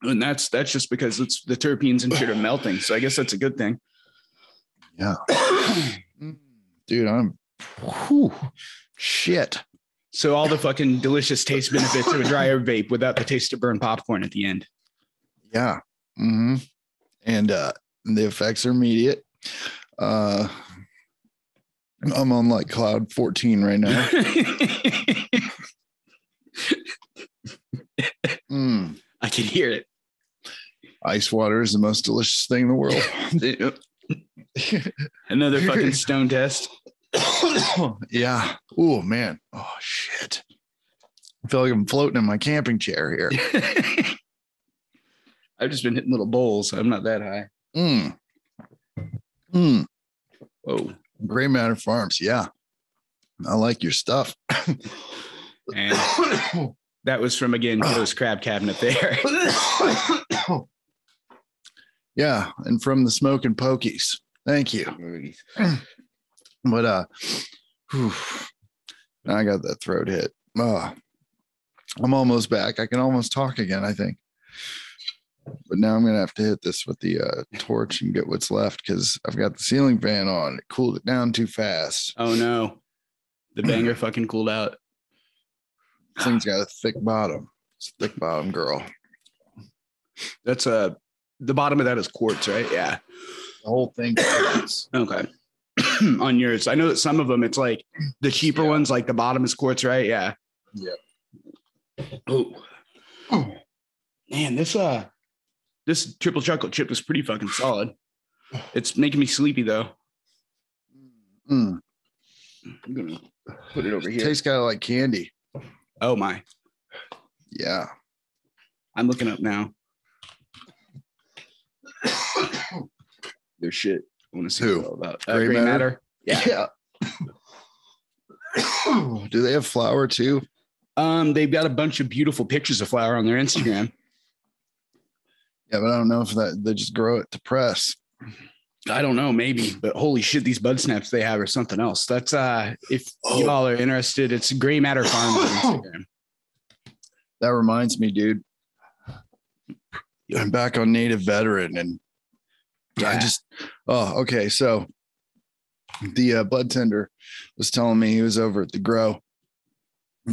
And that's that's just because it's the terpenes and shit are melting. So I guess that's a good thing. Yeah, dude, I'm whew, shit. So all the fucking delicious taste benefits of a dry herb vape without the taste of burned popcorn at the end. Yeah. hmm And uh the effects are immediate. Uh I'm on like cloud 14 right now. Mm. I can hear it. Ice water is the most delicious thing in the world. Another fucking stone test. yeah. Oh man. Oh shit. I feel like I'm floating in my camping chair here. I've just been hitting little bowls. I'm not that high. Mm. Mm. Whoa. Gray Matter Farms. Yeah. I like your stuff. And that was from again Joe's Herb Cabinet there. yeah. And from the Smoking Okies. Thank you. But uh whew, I got that throat hit. Oh, I'm almost back. I can almost talk again, I think. But now I'm gonna have to hit this with the uh, torch and get what's left because I've got the ceiling fan on. It cooled it down too fast. Oh no. The banger fucking cooled out. This thing's got a thick bottom. It's a thick bottom, girl. That's uh the bottom of that is quartz, right? Yeah. The whole thing. Okay. On yours. I know that some of them it's like the cheaper Yeah. ones, like the bottom is quartz, right? Yeah. Yeah. Oh. Man, this uh this triple chocolate chip is pretty fucking solid. It's making me sleepy though. Mm. I'm gonna put it over here. Tastes kind of like candy. oh my. Yeah. I'm looking up now. Their shit. I want to see Who? what it's all about. Uh, Gray gray, matter? matter. Yeah. Yeah. Do they have flour too? Um, they've got a bunch of beautiful pictures of flower on their Instagram. Yeah, but I don't know if that they just grow it to press. I don't know, maybe, but holy shit, these bud snaps they have are something else. That's uh if Oh. y'all are interested, it's Gray Matter Farms on Instagram. That reminds me, dude. I'm back on Native Veteran, and I just, oh, okay. So the uh, bud tender was telling me he was over at the grow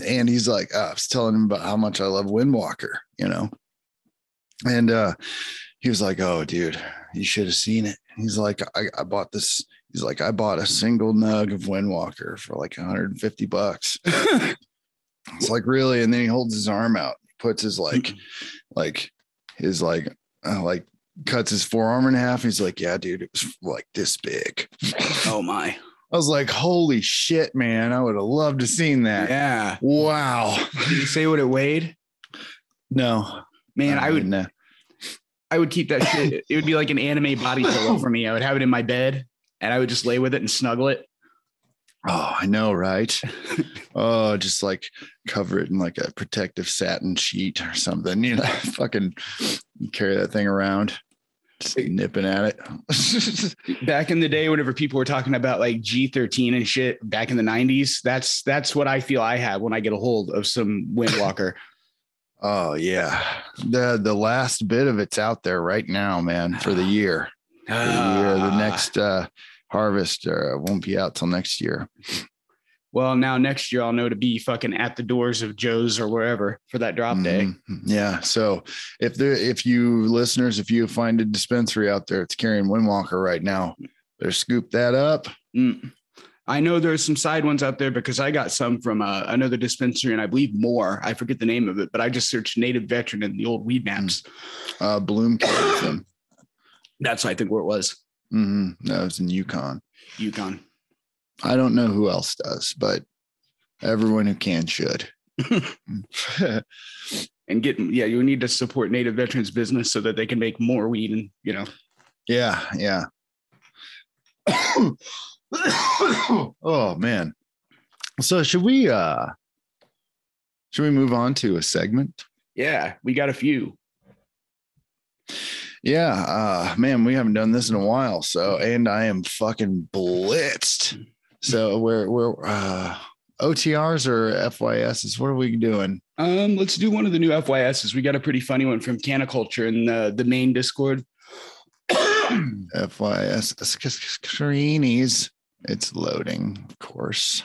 and he's like, uh, I was telling him about how much I love Windwalker, you know, and uh, he was like, Oh, dude, you should have seen it. He's like, I, I bought this. He's like, I bought a single nug of Windwalker for like 150 bucks. it's like, really? And then he holds his arm out, puts his like, like his like, uh, like cuts his forearm in half. He's like, Yeah, dude, it was like this big. oh my. I was like, holy shit, man. I would have loved to seen that. Yeah. Wow. Did you say what it weighed? No. Man, oh, I would know. I would keep that shit. It would be like an anime body pillow for me. I would have it in my bed and I would just lay with it and snuggle it. Oh, I know, right? oh, just like cover it in like a protective satin sheet or something. You know, fucking carry that thing around, just nipping at it. back in the day, whenever people were talking about like G13 and shit back in the 90s, that's that's what I feel I have when I get a hold of some Windwalker. Oh yeah. The the last bit of it's out there right now, man, for the year. For the year. The next uh harvest uh, won't be out till next year. Well, now next year I'll know to be fucking at the doors of Joe's or wherever for that drop day. Mhm. Yeah. So if there, if you listeners, if you find a dispensary out there it's carrying Windwalker right now, better scoop that up. Mm. I know there's some side ones out there because I got some from uh, another dispensary and I believe more. I forget the name of it, but I just searched native veteran in the old Weedmaps. Uh, Bloom carries them. That's I think where it was. hmm That was in Yukon. Yukon. I don't know who else does, but everyone who can should. And get yeah, you need to support native veterans business so that they can make more weed and you know. yeah. Yeah. oh man. So should we uh should we move on to a segment? Yeah, we got a few. Yeah, uh man, we haven't done this in a while. So and I am fucking blitzed. So we're we're uh OTRs or FYSs? What are we doing? Um, let's do one of the new FYSs. We got a pretty funny one from Caniculture in the, the main Discord. FYS screenies. It's loading, of course.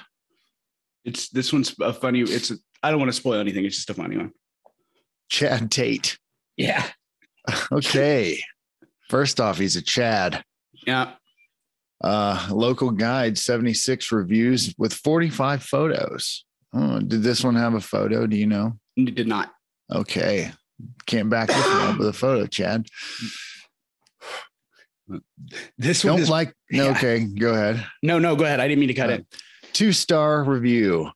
It's this one's a funny. It's a, I don't want to spoil anything. It's just a funny one. Chad Tate. Yeah. Okay. First off, he's a Chad. Yeah. Uh, local guide, 76 reviews with 45 photos. Oh, did this one have a photo? Do you know? It did not. Okay. Can't back this one up with a photo, Chad. This one Don't is like, no, yeah. okay, go ahead. no, no. Go ahead. I didn't mean to cut Uh, it. Two star review.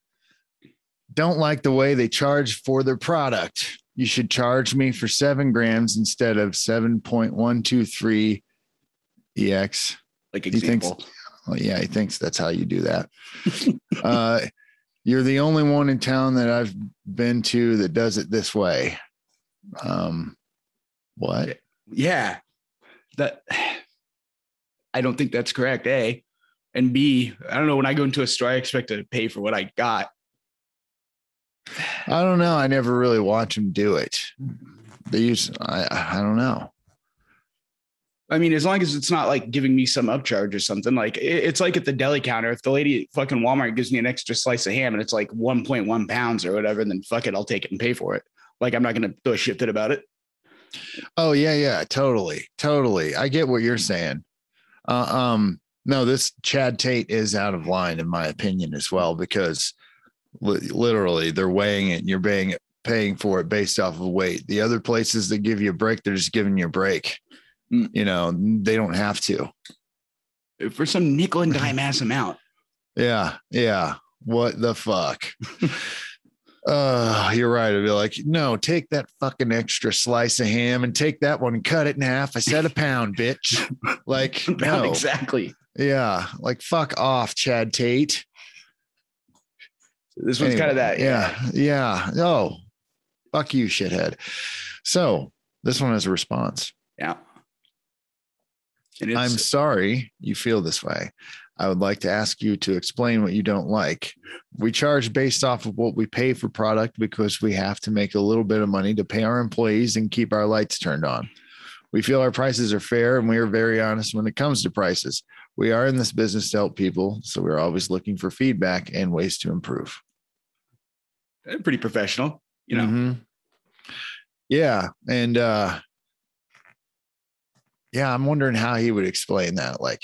Don't like the way they charge for their product. You should charge me for seven grams instead of 7.123 EX. Like he thinks- example. Well, yeah, he thinks that's how you do that. uh, you're the only one in town that I've been to that does it this way. Um, what? Yeah. That I don't think that's correct. A and B. I don't know. When I go into a store, I expect to pay for what I got. I don't know. I never really watch them do it. They use. I. I don't know. I mean, as long as it's not like giving me some upcharge or something, like it- it's like at the deli counter. If the lady at fucking Walmart gives me an extra slice of ham and it's like 1.1 pounds or whatever, then fuck it, I'll take it and pay for it. Like I'm not gonna throw a shit fit about it. Oh yeah, yeah, totally, totally. I get what you're saying. Uh, um, no, this Chad Tate is out of line in my opinion as well because li- literally they're weighing it and you're paying paying for it based off of weight. The other places that give you a break, they're just giving you a break. Mm. You know, they don't have to. For some nickel and dime ass amount. Yeah, yeah. What the fuck? Uh, you're right. I'd be like, no, take that fucking extra slice of ham and take that one and cut it in half. I said a pound, bitch. Like, no. exactly. Yeah, like fuck off, Chad Tate. This one's kind of that. Yeah, yeah. Oh, fuck you, shithead. So this one has a response. Yeah. I'm sorry you feel this way. I would like to ask you to explain what you don't like. We charge based off of what we pay for product because we have to make a little bit of money to pay our employees and keep our lights turned on. We feel our prices are fair and we are very honest when it comes to prices. We are in this business to help people, so we're always looking for feedback and ways to improve. Pretty professional, you know. Mhm. Yeah. And uh yeah, I'm wondering how he would explain that. Like,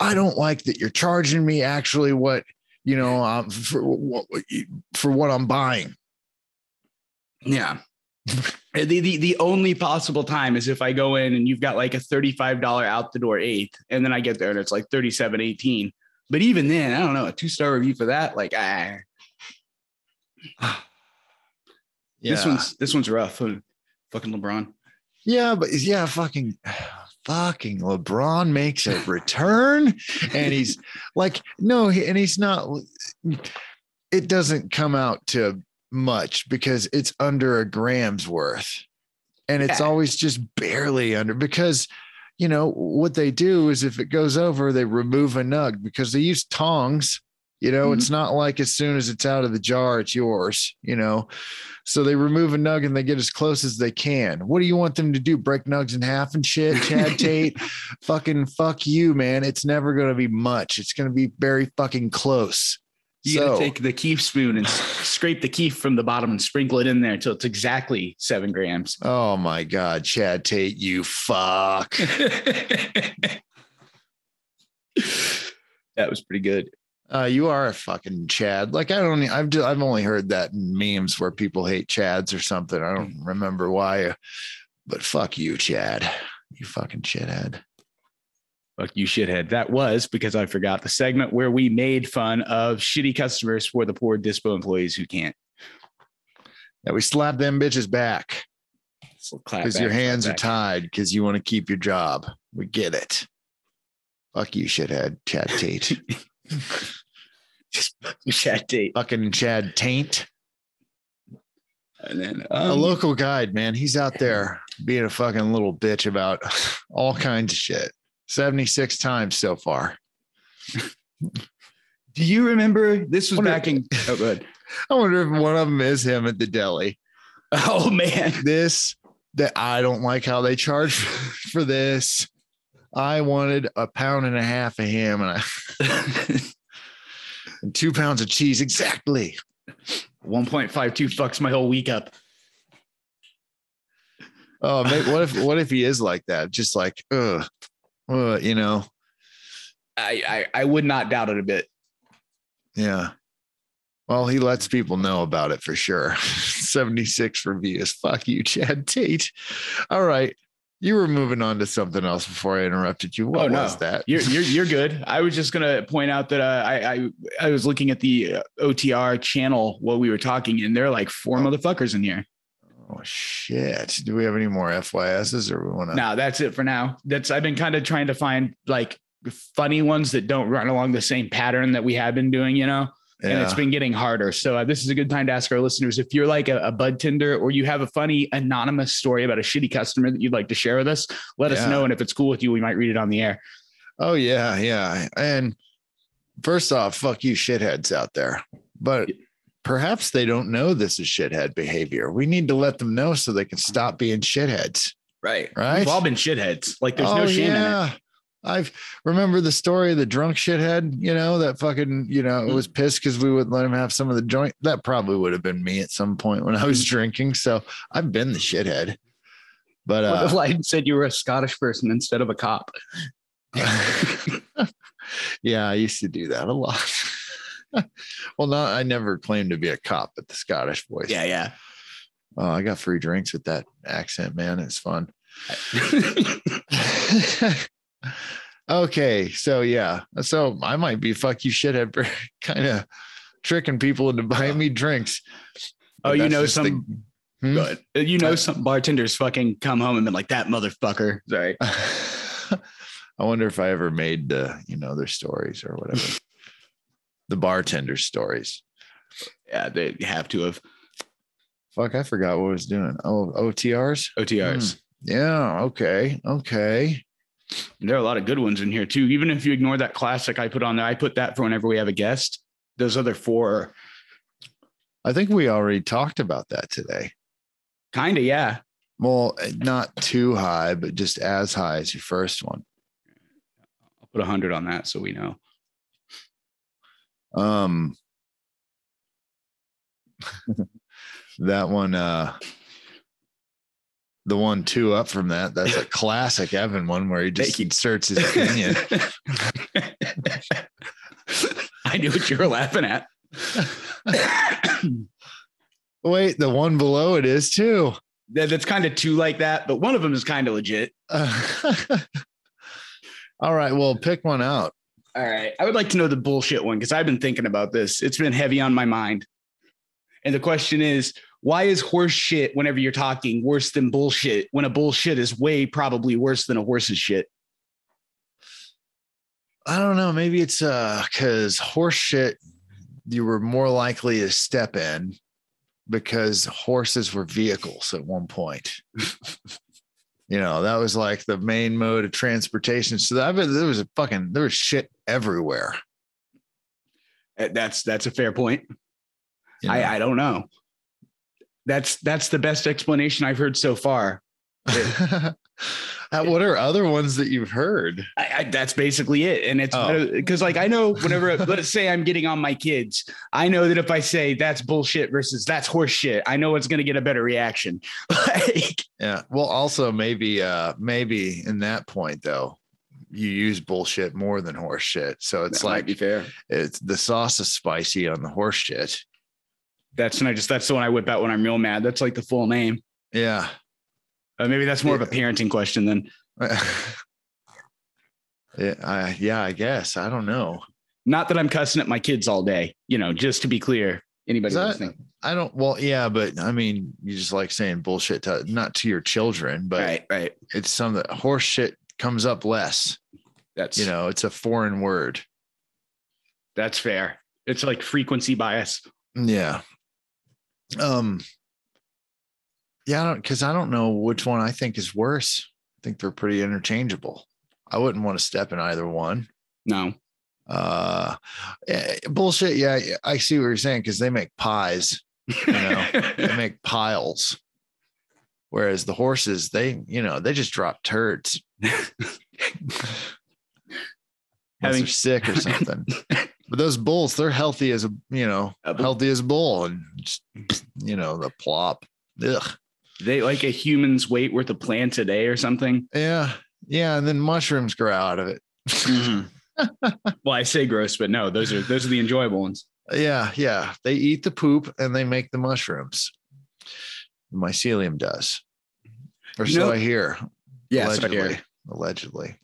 I don't like that you're charging me actually what you know um, for what for what I'm buying. Yeah. the, the the only possible time is if I go in and you've got like a $35 out the door eighth, and then I get there and it's like 37.18. But even then, I don't know, a two-star review for that, like ah, Yeah. this one's this one's rough. Fucking LeBron. Yeah, but yeah, fucking fucking LeBron makes a return and he's like no, and he's not it doesn't come out to much because it's under a gram's worth. And it's Yeah. always just barely under because you know what they do is if it goes over, they remove a nug because they use tongs. You know, it's mm-hmm. not like as soon as it's out of the jar, it's yours, you know. So they remove a nug and they get as close as they can. What do you want them to do? Break nugs in half and shit? Chad Tate, fucking fuck you, man. It's never going to be much. It's going to be very fucking close. You so, gotta take the kief spoon and scrape the kief from the bottom and sprinkle it in there until it's exactly seven grams. oh my God, Chad Tate, you fuck. that was pretty good. Uh, you are a fucking Chad. Like I don't, I've just, I've only heard that in memes where people hate Chads or something. I don't remember why, but fuck you, Chad. You fucking shithead. Fuck you, shithead. That was because I forgot the segment where we made fun of shitty customers for the poor dispo employees who can't. Yeah, we slap them bitches back because your hands are tied because you want to keep your job. We get it. Fuck you, shithead, Chad Tate. Just fucking Chad Tate. fucking Chad Taint. And then a um, local guide, man. He's out there being a fucking little bitch about all kinds of shit. 76 times so far. do you remember this was Wonder- back in oh good. I wonder if one of them is him at the deli. Oh man. This that I don't like how they charge for this. I wanted a pound and a half of ham and, I, and two pounds of cheese exactly. 1.52 fucks my whole week up. Oh, maybe, what if what if he is like that? Just like, ugh, uh, you know, I, I I would not doubt it a bit. yeah. Well, he lets people know about it for sure. 76 reviews. Fuck you, Chad Tate. All right. You were moving on to something else before I interrupted you. What Oh, no. was that? You're you're you're good. I was just gonna point out that uh, I I I was looking at the uh, OTR channel while we were talking, and there are like four motherfuckers in here. oh shit. Do we have any more FYSs or we want to? No, that's it for now. That's I've been kind of trying to find like funny ones that don't run along the same pattern that we have been doing, you know. And it's been getting harder. So uh, this is a good time to ask our listeners if you're like a, a bud tender or you have a funny anonymous story about a shitty customer that you'd like to share with us, let us know. And if it's cool with you, we might read it on the air. Oh yeah, yeah. And first off, fuck you shitheads out there. But perhaps they don't know this is shithead behavior. We need to let them know so they can stop being shitheads. Right. Right. We've all been shitheads. Like there's oh, no shame in it. I've remember the story of the drunk shithead, you know, that fucking, you know, it was pissed because we wouldn't let him have some of the joint. That probably would have been me at some point when I was Mm-hmm. drinking. So I've been the shithead. But What if uh I said you were a Scottish person instead of a cop? yeah, I used to do that a lot. well, not I never claimed to be a cop but the Scottish voice. Yeah, yeah. Oh, I got free drinks with that accent, man. It's fun. okay, so yeah, so I might be fuck you shithead for kind of tricking people into buying me drinks. oh, you know just the- some Hmm? good. You know some bartenders fucking come home and been like that motherfucker. Sorry. I wonder if I ever made the, you know, their stories or whatever. the bartender stories. Yeah, they have to have Fuck, I forgot what I was doing. Oh, OTRs. OTRs. Yeah. Okay. Okay. There are a lot of good ones in here too. Even if you ignore that classic I put on there, I put that for whenever we have a guest. Those other four, I think we already talked about that today. kind of, yeah. Well, not too high, but just as high as your first one. I'll put 100 on that so we know. Um, that one, uh, the one two up from that, that's a classic Evan one where he just inserts his opinion. I knew what you were laughing at. Wait, the one below it is too. That- That's kind of two like that, but one of them is kind of legit. all right, well, pick one out. All right. I would like to know the bullshit one because I've been thinking about this. It's been heavy on my mind. And the question is, why is horse shit whenever you're talking worse than bullshit when a bullshit is way probably worse than a horse's shit? I don't know. Maybe it's uh because horse shit you were more likely to step in because horses were vehicles at one point. you know, that was like the main mode of transportation. So that there was a fucking there was shit everywhere. Uh, That's that's a fair point. you know? I, I don't know. That's that's the best explanation I've heard so far. Uh, what are other ones that you've heard? I, I, that's basically it. And it's Oh. because, like, I know whenever, let's say I'm getting on my kids, I know that if I say that's bullshit versus that's horse shit, I know it's going to get a better reaction. like, Yeah. Well, also maybe uh maybe in that point though, you use bullshit more than horse shit. So it's that like be fair. it's the sauce is spicy on the horse shit. That's and I just that's the one I whip out when I'm real mad. That's like the full name. Yeah. Uh, maybe that's more of a parenting question than yeah, I, yeah, I guess. I don't know. not that I'm cussing at my kids all day. You know, just to be clear, anybody that- listening. I don't well, yeah, but I mean, you just like saying bullshit to not to your children, but right, right. it's some that horse shit comes up less. That's You know, it's a foreign word. that's fair. It's like frequency bias. Yeah. Um yeah, I don't because I don't know which one I think is worse. I think they're pretty interchangeable. I wouldn't want to step in either one. No. Uh eh, bullshit. Yeah, I see what you're saying because they make pies, You know, they make piles. Whereas the horses, they, you know, they just drop turds. Having- sick or something. but those bulls, they're healthy as a, you know, A bull- healthy as a bull and you know, the plop. Ugh. they like a human's weight worth of plant a day or something. Yeah. Yeah. And then mushrooms grow out of it. Mm-hmm. well, I say gross, but no, those are those are the enjoyable ones. Yeah. Yeah. They eat the poop and they make the mushrooms. The mycelium does. Or You so know- I hear. Yeah, so I allegedly. hear. Allegedly.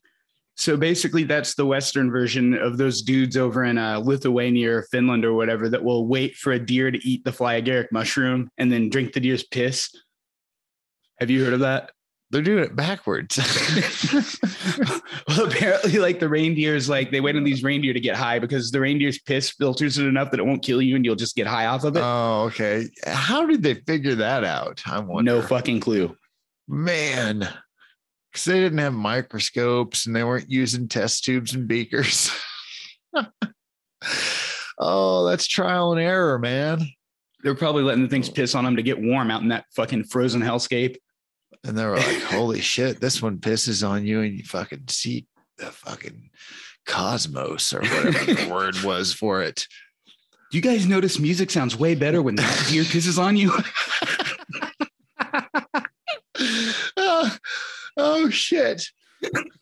So basically, that's the Western version of those dudes over in uh, Lithuania or Finland or whatever that will wait for a deer to eat the fly agaric mushroom and then drink the deer's piss. Have you heard of that? They're doing it backwards. well, apparently, like the reindeers, like they wait on these reindeer to get high because the reindeer's piss filters it enough that it won't kill you and you'll just get high off of it. oh, okay. How did they figure that out? I wonder. no fucking clue. man. Because they didn't have microscopes and they weren't using test tubes and beakers. oh, that's trial and error, man. They're probably letting the things oh. piss on them to get warm out in that fucking frozen hellscape. And they were like, holy shit, this one pisses on you and you fucking see the fucking cosmos or whatever the word was for it. Do you guys notice music sounds way better when that deer pisses on you? oh, oh, shit.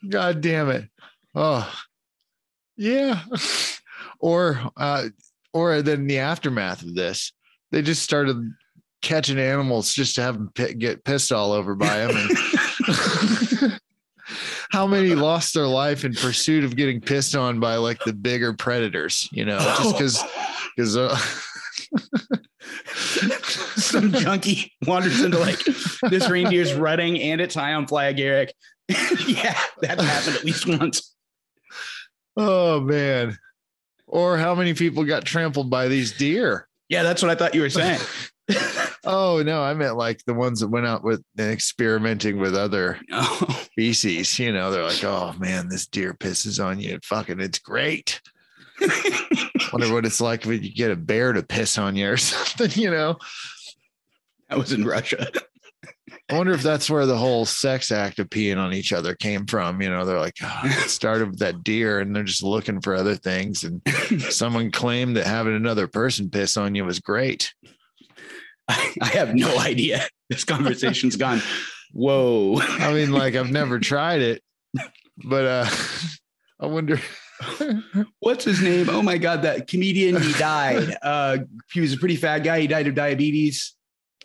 God damn it. Oh, yeah. or, uh, or then the aftermath of this, they just started catching animals just to have them pi- get pissed all over by them. And how many lost their life in pursuit of getting pissed on by like the bigger predators, you know, just because, because, uh, Some junkie wanders into like this reindeer's rutting and it's high on fly agaric. yeah, that happened at least once. oh man. Or how many people got trampled by these deer? Yeah, that's what I thought you were saying. Oh no, I meant like the ones that went out with experimenting with other No. species. You know, they're like, oh man, this deer pisses on you. Fucking, it's great. Wonder what it's like when you get a bear to piss on you or something. You know, I was in Russia. I wonder if that's where the whole sex act of peeing on each other came from. You know, they're like, oh, it started with that deer and they're just looking for other things. And someone claimed that having another person piss on you was great. I, I have no idea. This conversation's gone. Whoa. I mean, like, I've never tried it, but uh, I wonder. What's his name? Oh my God, that comedian, he died. Uh, he was a pretty fat guy. He died of diabetes.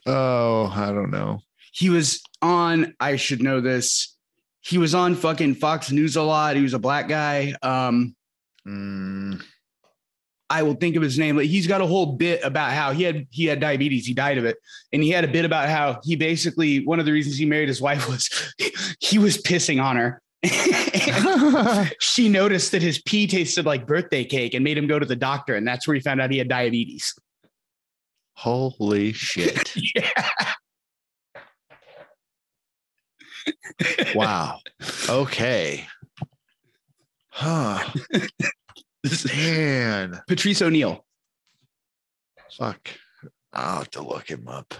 Oh, I don't know. He was on, I should know this. He was on fucking Fox News a lot. He was a black guy. Um, Mm, I will think of his name. But he's got a whole bit about how he had he had diabetes. He died of it, and he had a bit about how he basically one of the reasons he married his wife was he was pissing on her. She noticed that his pee tasted like birthday cake and made him go to the doctor, and that's where he found out he had diabetes. Holy shit. Yeah. Wow. Okay. Huh. Man. Patrice O'Neal. Fuck. I'll have to look him up.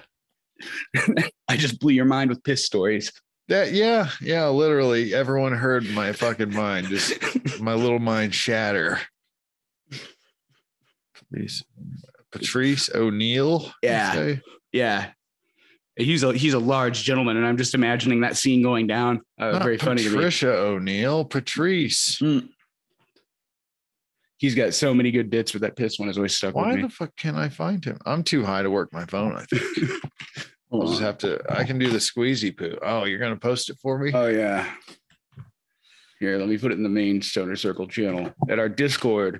I just blew your mind with piss stories. That yeah, yeah, literally everyone heard my fucking mind, just my little mind shatter. Patrice, Patrice O'Neal. Yeah. Yeah. He's a he's a large gentleman, and I'm just imagining that scene going down. Uh, very funny to me. Patricia O'Neal. Patrice. He's got so many good bits but that piss one has always stuck Why with me. the fuck can I find him? I'm too high to work my phone. I think I'll Hold just have to. I can do the squeezy poo. Oh, you're gonna post it for me? Oh yeah. Here, let me put it in the main Stoner Circle channel at our Discord.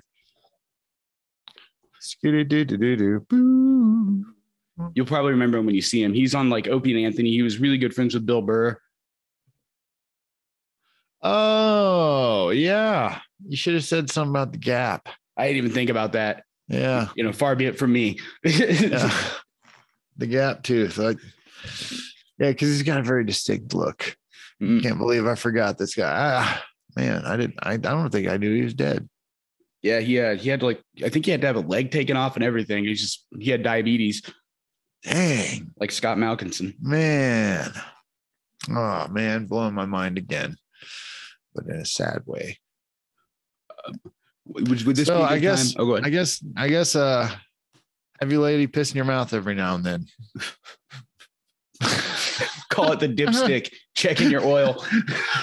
You'll probably remember him when you see him. He's on like Opie and Anthony. He was really good friends with Bill Burr. Oh yeah, you should have said something about the gap. I didn't even think about that. Yeah, You know, far be it from me. yeah. the gap tooth. Like, yeah, because he's got a very distinct look. Mm. Can't believe I forgot this guy. Ah, man, I didn't. I, I don't think I knew he was dead. Yeah, he had he had to like I think he had to have a leg taken off and everything. He's just he had diabetes, Dang, like Scott Malkinson. man. Oh man, blowing my mind again, but in a sad way. Would, would this So be I guess- time? Oh, go ahead. I guess. I guess. Uh, have your lady piss in your mouth every now and then. Call it the dipstick. Checking your oil.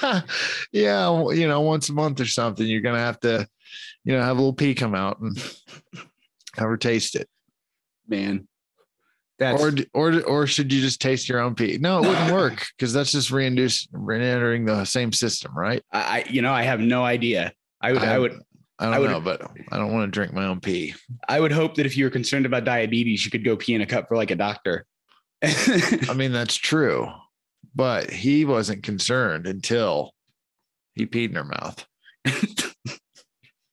yeah, you know, once a month or something, you're gonna have to, you know, have a little pee come out and have her taste it. Man. That's or or or should you just taste your own pee? No, it wouldn't work because that's just reinduce re-entering the same system, right? I, I you know, I have no idea. I would I, I- would I don't I would- know, but I don't want to drink my own pee. I would hope that if you were concerned about diabetes, you could go pee in a cup for like a doctor. I mean, that's true, but he wasn't concerned until he peed in her mouth.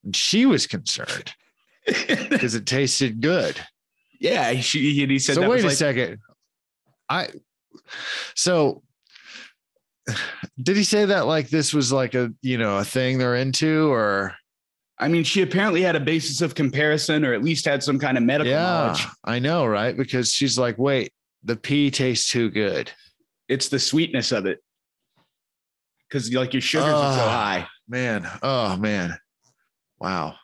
and she was concerned because it tasted good. yeah, she, he, said so wait a like, second. I so did he say that like this was like a you know a thing they're into or I mean, she apparently had a basis of comparison or at least had some kind of medical yeah knowledge. I know right because she's like wait the pee tastes too good It's the sweetness of it. Because like your sugars are so high. man oh man wow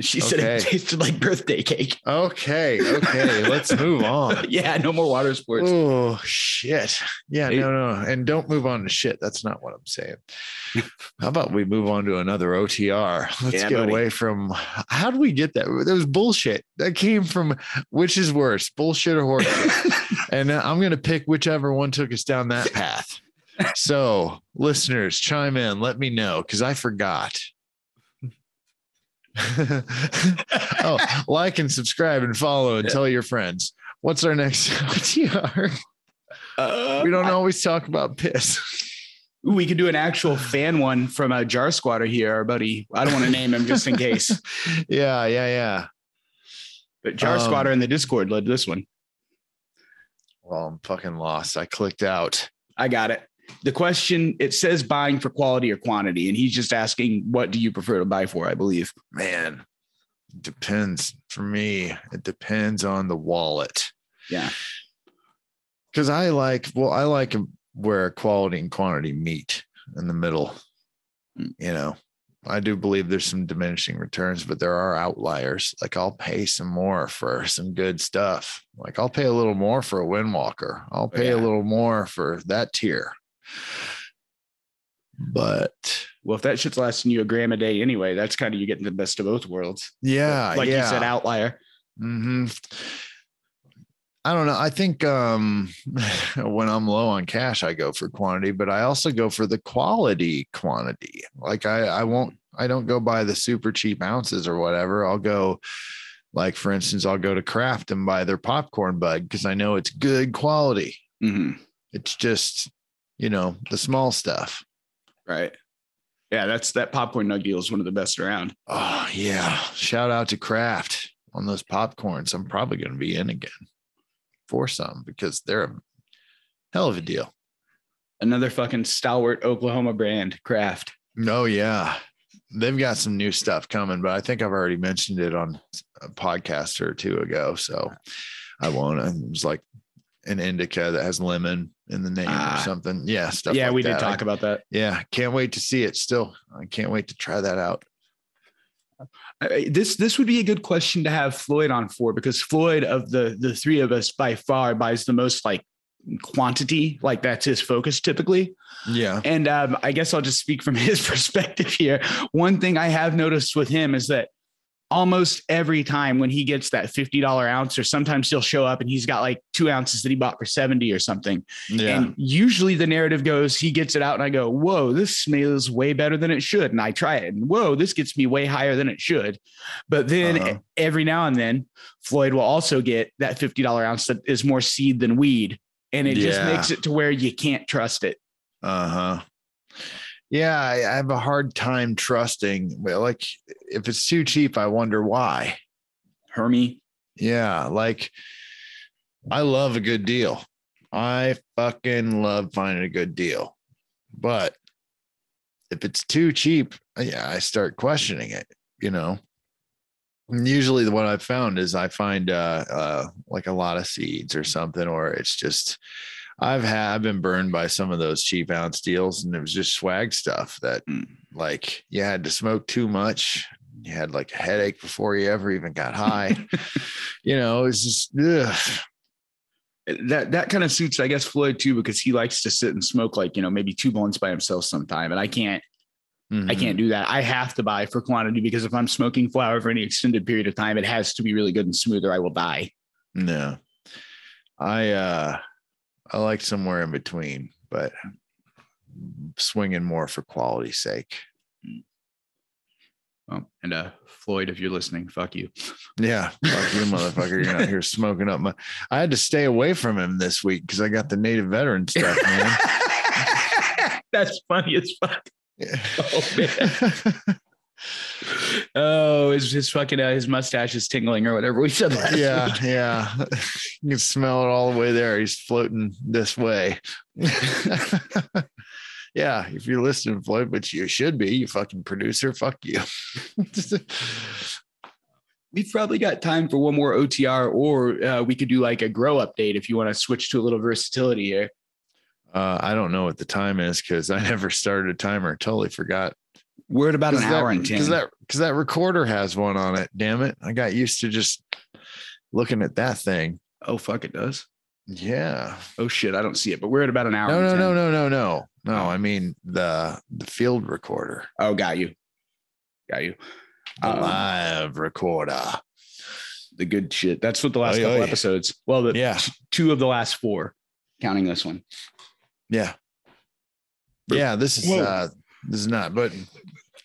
She said it tasted like birthday cake. okay okay let's move on. Yeah, no more water sports. oh shit. Yeah Hey. no no and don't move on to shit. That's not what i'm saying. How about we move on to another otr let's Yeah, get buddy. away from how do we get that? That was bullshit. That came from which is worse bullshit or horseshit? And i'm going to pick whichever one took us down that path. So listeners chime in. Let me know because i forgot oh like and subscribe and follow and Yeah. tell your friends what's our next OTR? Uh, we don't always talk about piss we could do an actual fan one from a jar squatter here, our buddy. I don't want to name him just in case, yeah yeah yeah but jar Um, squatter in the Discord led this one. well i'm fucking lost i clicked out I got it. The question it says buying for quality or quantity, and he's just asking, what do you prefer to buy for? I believe. man depends for me it depends on the wallet Yeah. because I like well, I like where quality and quantity meet in the middle. Mm. You know, I do believe there's some diminishing returns, but there are outliers. Like I'll pay some more for some good stuff. Like I'll pay a little more for a Windwalker. I'll pay a little more for that tier. But Well, if that shit's lasting you a gram a day anyway, that's kind of you getting the best of both worlds. yeah, like yeah. you said, outlier. hmm I don't know. I think um, when I'm low on cash, I go for quantity, but I also go for the quality quantity. Like I, I won't, I don't go buy the super cheap ounces or whatever. I'll go, like for instance, I'll go to Kraft and buy their popcorn bud because I know it's good quality. Mhm. It's just, you know, the small stuff. Right. Yeah, that's that popcorn nug deal is one of the best around. Oh yeah! Shout out to Kraft on those popcorns. I'm probably going to be in again for some because they're a hell of a deal. Another fucking stalwart Oklahoma brand, Kraft. Oh yeah, they've got some new stuff coming, but I think I've already mentioned it on a podcast or two ago, so I won't. It was like an indica that has lemon in the name Ah. or something. Yeah, stuff. yeah, like we did talk I- about that. yeah, can't wait to see it. Still, I can't wait to try that out. I- this this would be a good question to have Floyd on for because Floyd of the the three of us by far buys the most like quantity like that's his focus typically Yeah, and um, i guess i'll just speak from his perspective here one thing i have noticed with him is that almost every time when he gets that $50 ounce or sometimes he'll show up and he's got like two ounces that he bought for 70 or something yeah, and usually the narrative goes, he gets it out, and I go, Whoa, this smells way better than it should. And I try it, and whoa, this gets me way higher than it should. But then Uh-huh. every now and then, Floyd will also get that $50 ounce that is more seed than weed. And it just makes it to where you can't trust it. Uh huh. Yeah, I, have a hard time trusting. Like if it's too cheap, I wonder why. Hermie. Yeah, like I love a good deal. I fucking love finding a good deal. But if it's too cheap, yeah, I start questioning it, you know. And usually what I've found is I find uh uh like a lot of seeds or something, or it's just I've had I've been burned by some of those cheap ounce deals and it was just swag stuff that Mm. like you had to smoke too much. You had like a headache before you ever even got high. you know, it's just ugh. That that kind of suits, I guess, Floyd too, because he likes to sit and smoke like, you know, maybe two blunts by himself sometime. And I can't I Mhm. can't do that. I have to buy for quantity because if I'm smoking flower for any extended period of time, it has to be really good and smooth or I will die. No, I uh, I like somewhere in between, but swinging more for quality's sake. Oh, and uh, Floyd, if you're listening, fuck you. Yeah, fuck you, motherfucker! You're out here smoking up my. I had to stay away from him this week because I got the native veteran stuff, man. That's funny as fuck. Yeah. Oh, man. Oh, his, his fucking uh, his mustache is tingling or whatever we said last yeah, week. yeah. You can smell it all the way there. He's floating this way. yeah, if you're listening, Floyd, which you should be, you fucking producer, fuck you. We've probably got time for one more OTR, or uh, we could do like a grow update if you want to switch to a little versatility here. uh, I don't know what the time is because I never started a timer. Totally forgot. We're at about an hour and ten. Because that because that recorder has one on it. Damn it! I got used to just looking at that thing. oh fuck, it does. Yeah. Oh shit, I don't see it, but we're at about an hour. No, no, 10. no, no, no, no, no. I mean the the field recorder, Oh, got you, got you. Um, live recorder. the good shit. That's what the last Oy, couple oy. episodes. Well, the Yeah. two of the last four, counting this one. Yeah. Yeah, this is Whoa. uh this is not, but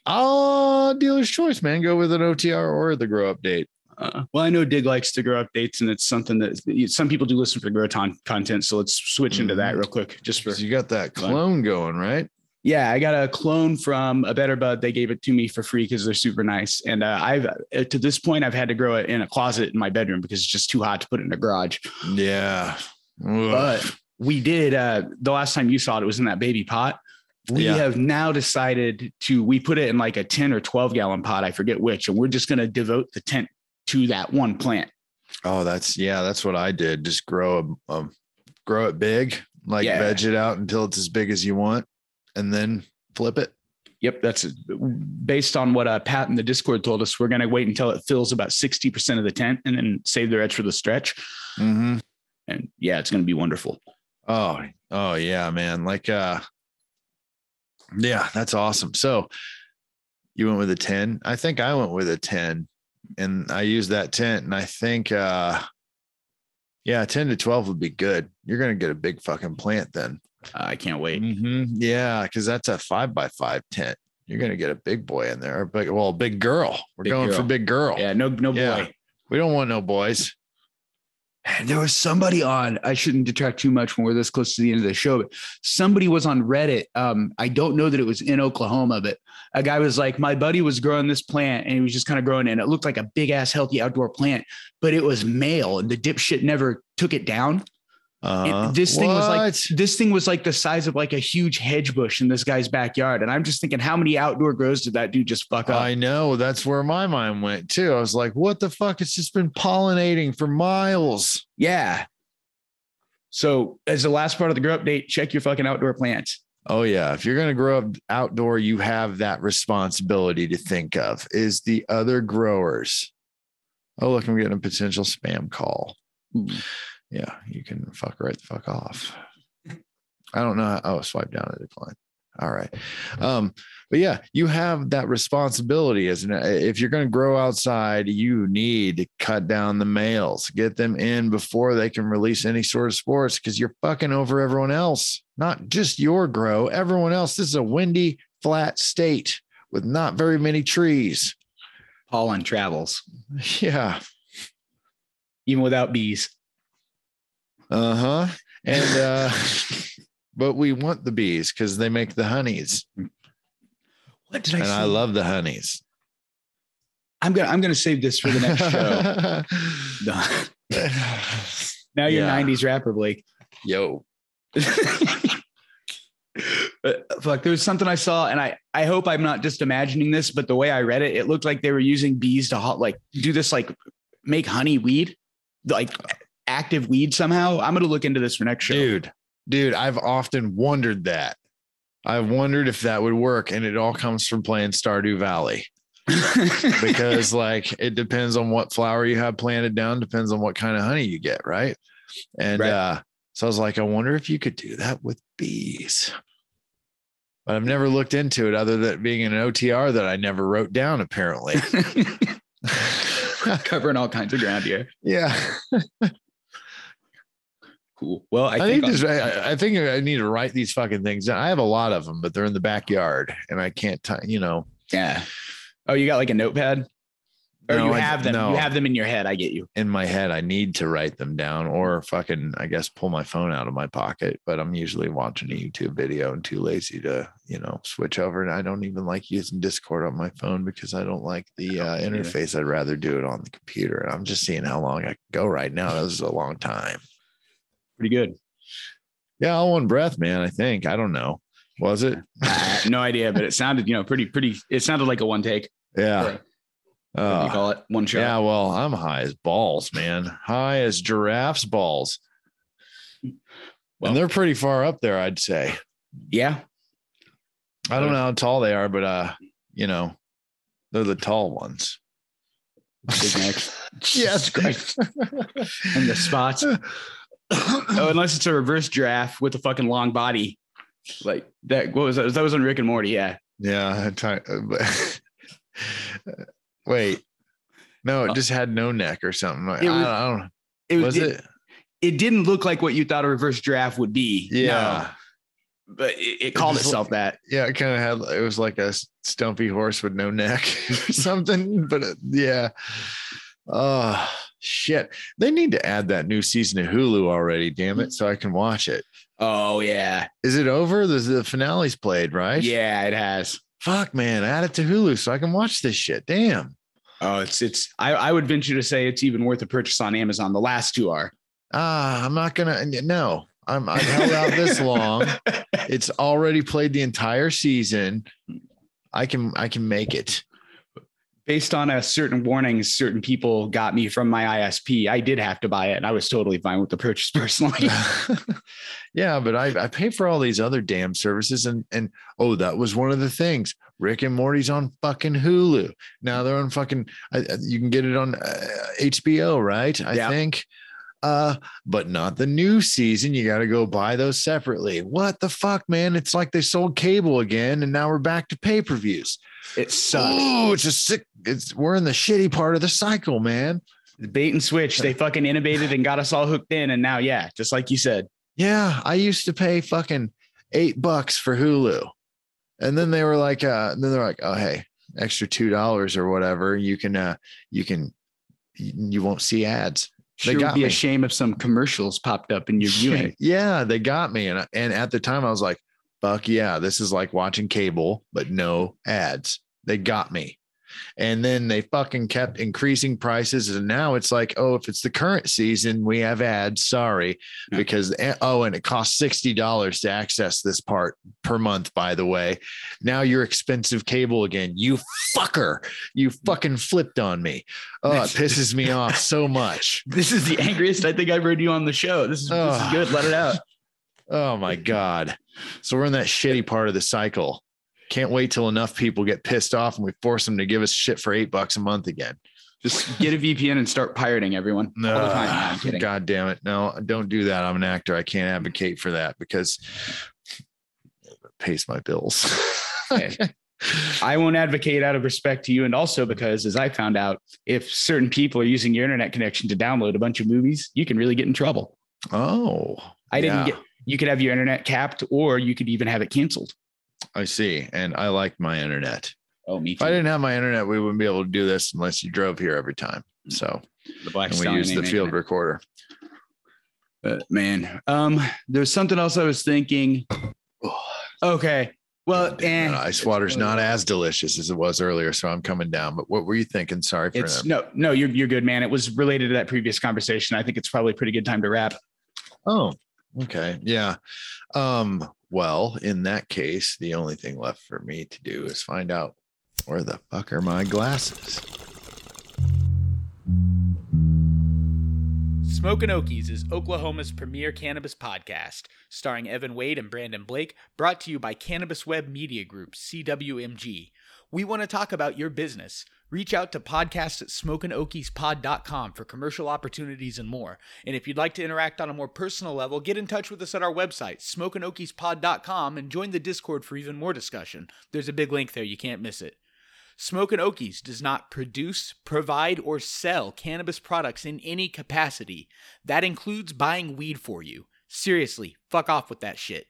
I'll dealer's choice, man. Go with an OTR or the grow update. Uh, well, I know Dig likes to grow updates, and it's something that some people do listen for grow ton- content. So let's switch into that Mhm. real quick, just for So you got that Fun. clone going, right? Yeah, I got a clone from a Better Bud. They gave it to me for free because they're super nice. And uh, I've uh, to this point, I've had to grow it in a closet in my bedroom because it's just too hot to put it in a garage. Yeah. Ugh. But we did. Uh, the last time you saw it, it was in that baby pot. We Yeah. have now decided to. We put it in like a ten or twelve gallon pot. I forget which, and we're just going to devote the tent to that one plant. oh, that's yeah, that's what I did. Just grow a, grow it big, like Yeah. veg it out until it's as big as you want, and then flip it. Yep, that's based on what uh, Pat in the Discord told us. We're gonna wait until it fills about sixty percent of the tent, and then save the rest for the stretch. Mm-hmm. And yeah, it's gonna be wonderful. Oh, oh yeah, man. Like uh yeah, that's awesome. So you went with a 10. I think I went with a 10 and I used that tent and I think uh yeah, 10 to 12 would be good. You're gonna get a big fucking plant then. I can't wait. Mhm. Yeah, because that's a five by five tent. You're gonna get a big boy in there. Big well, big girl. We're Big going for girl. big girl. Yeah, no, no Yeah. boy. We don't want no boys. And there was somebody on. I shouldn't detract too much when we're this close to the end of the show. But somebody was on Reddit. Um, I don't know that it was in Oklahoma, but a guy was like, "My buddy was growing this plant, and he was just kind of growing it. And it looked like a big ass, healthy outdoor plant, but it was male, and the dipshit never took it down. Uh, this thing was like this thing was like the size of like a huge hedge bush in this guy's backyard. And I'm just thinking, how many outdoor grows did that dude just fuck up? I know that's where my mind went too. I was like, what the fuck? It's just been pollinating for miles. yeah. So as the last part of the grow update, check your fucking outdoor plants. Oh yeah. If you're gonna grow up outdoor, you have that responsibility to think of is the other growers. Oh, look, I'm getting a potential spam call. Ooh. Yeah, you can fuck right the fuck off. I don't know. How, oh, swipe down to decline. All right. Um, but yeah, you have that responsibility as an if you're going to grow outside, you need to cut down the males, get them in before they can release any sort of spores because you're fucking over everyone else, not just your grow, everyone else. This is a windy, flat state with not very many trees. Pollen travels, Yeah. even without bees. Uh huh. And, uh, but we want the bees because they make the honeys. What did I and say? I love the honeys. I'm gonna I'm gonna save this for the next show. No. now you're Yeah. 90s rapper, Blake. Yo. But, fuck, there was something I saw, and I I hope I'm not just imagining this, but the way I read it, it looked like they were using bees to hot, like do this like make honey weed, like active weed somehow. I'm gonna look into this for next show. Dude, dude, I've often wondered that. I've wondered if that would work. And it all comes from playing Stardew Valley because, like, it depends on what flower you have planted down, depends on what kind of honey you get. Right. And Right. uh, so I was like, I wonder if you could do that with bees. But I've never looked into it other than being an OTR that I never wrote down, apparently. Covering all kinds of ground here. yeah. Cool. Well, I, I, think, think I, I think I need to write these fucking things down. I have a lot of them, but they're in the backyard and I can't, ti- you know, yeah. Oh, you got like a notepad, or No, you I- have them? no. You have them in your head. I get you. in my head, I need to write them down or fucking, I guess, pull my phone out of my pocket. But I'm usually watching a YouTube video and too lazy to, you know, switch over. And I don't even like using Discord on my phone because I don't like the uh, either. interface. I'd rather do it on the computer. And I'm just seeing how long I can go right now. This is a long time. Pretty good. Yeah, all one breath, man. I think. I don't know. Was it? No idea, but it sounded, you know, pretty, pretty. It sounded like a one take. Yeah. What do you Uh, call it? One shot. Yeah, well, I'm high as balls, man. High as giraffes' balls. Well- and they're pretty far up there, I'd say. Yeah. I don't know how tall they are, but uh, you know, they're the tall ones. Big necks. Yes. Christ. And the spots. Oh, unless it's a reverse giraffe with a fucking long body. Like that. What was that? That was on Rick and Morty. Yeah. yeah. Uh, Wait. No, it just had no neck or something. Like, It was- I, don't know. It Was it, it? it didn't look like what you thought a reverse giraffe would be. Yeah. No. but it, it called just itself that. Yeah, it kind of had it was like a stumpy horse with no neck or something. But uh, yeah. Oh shit. They need to add that new season of Hulu already, damn it, so I can watch it. Oh yeah, Is it over? The, the finale's played, right? yeah, it has. Fuck man, add it to Hulu so I can watch this shit. Damn. Oh, it's it's. I, I would venture to say it's even worth a purchase on Amazon. The last two are. Ah, I'm not gonna no. I'm I've held out this long. It's already played the entire season. I can I can make it. Based on a certain warnings certain people got me from my ISP, I did have to buy it and I was totally fine with the purchase personally. yeah, but I, I pay for all these other damn services and and oh, that was one of the things. Rick and Morty's on fucking Hulu. Now they're on fucking you can get it on uh, HBO, right? I yeah. think uh but not the new season. You got to go buy those separately. What the fuck man? It's like they sold cable again and now we're back to pay-per-views. It sucks. Oh it's a sick it's we're in the shitty part of the cycle man. The bait and switch. They fucking innovated and got us all hooked in and now yeah just like you said. Yeah i used to pay fucking eight bucks for hulu. And then they were like uh then they're like oh hey extra two dollars or whatever. You can uh you can you won't see ads Sure they got would be me. a shame if some commercials popped up in your viewing. yeah, they got me, and and at the time I was like, "Fuck yeah, this is like watching cable, but no ads." They got me. And then they fucking kept increasing prices. And now it's like, oh, if it's the current season, we have ads. Sorry. Yeah. Because, eh, oh, and it costs $60 to access this part per month, by the way. Now you're expensive cable again. You fucker. You fucking flipped on me. Oh, it pisses me off so much. This is the angriest I think I've heard you on the show. This is, oh. this is good. Let it out. Oh my God. So we're in that shitty part of the cycle. Can't wait till enough people get pissed off and we force them to give us shit for eight bucks a month again. Just get a VPN and start pirating everyone. No, time. No, God damn it. No, don't do that. I'm an actor. I can't advocate for that because it pays my bills. I won't advocate out of respect to you. And also because, as I found out, if certain people are using your internet connection to download a bunch of movies, you can really get in trouble. Oh, I didn't get, you could have your internet capped or you could even have it canceled. I see. And I like my internet. Oh, me too. If I didn't have my internet, we wouldn't be able to do this unless you drove here every time. So the black and we use the field recorder. But man, um, there's something else I was thinking. okay. Well, and ice water's not as delicious as it was earlier, so I'm coming down. But what were you thinking? Sorry for it's, no, no, you're you're good, man. It was related to that previous conversation. I think it's probably a pretty good time to wrap. Oh, okay, yeah. Um, well, in that case, the only thing left for me to do is find out where the fuck are my glasses. Smokin' Okies is Oklahoma's premier cannabis podcast, starring Evan Wade and Brandon Blake, brought to you by Cannabis Web Media Group, CWMG. We want to talk about your business. Reach out to podcast at smokinokiespod.com for commercial opportunities and more. And if you'd like to interact on a more personal level, get in touch with us at our website, smokinokiespod.com, and join the Discord for even more discussion. There's a big link there, you can't miss it. Smokin' Okies does not produce, provide, or sell cannabis products in any capacity. That includes buying weed for you. Seriously, fuck off with that shit.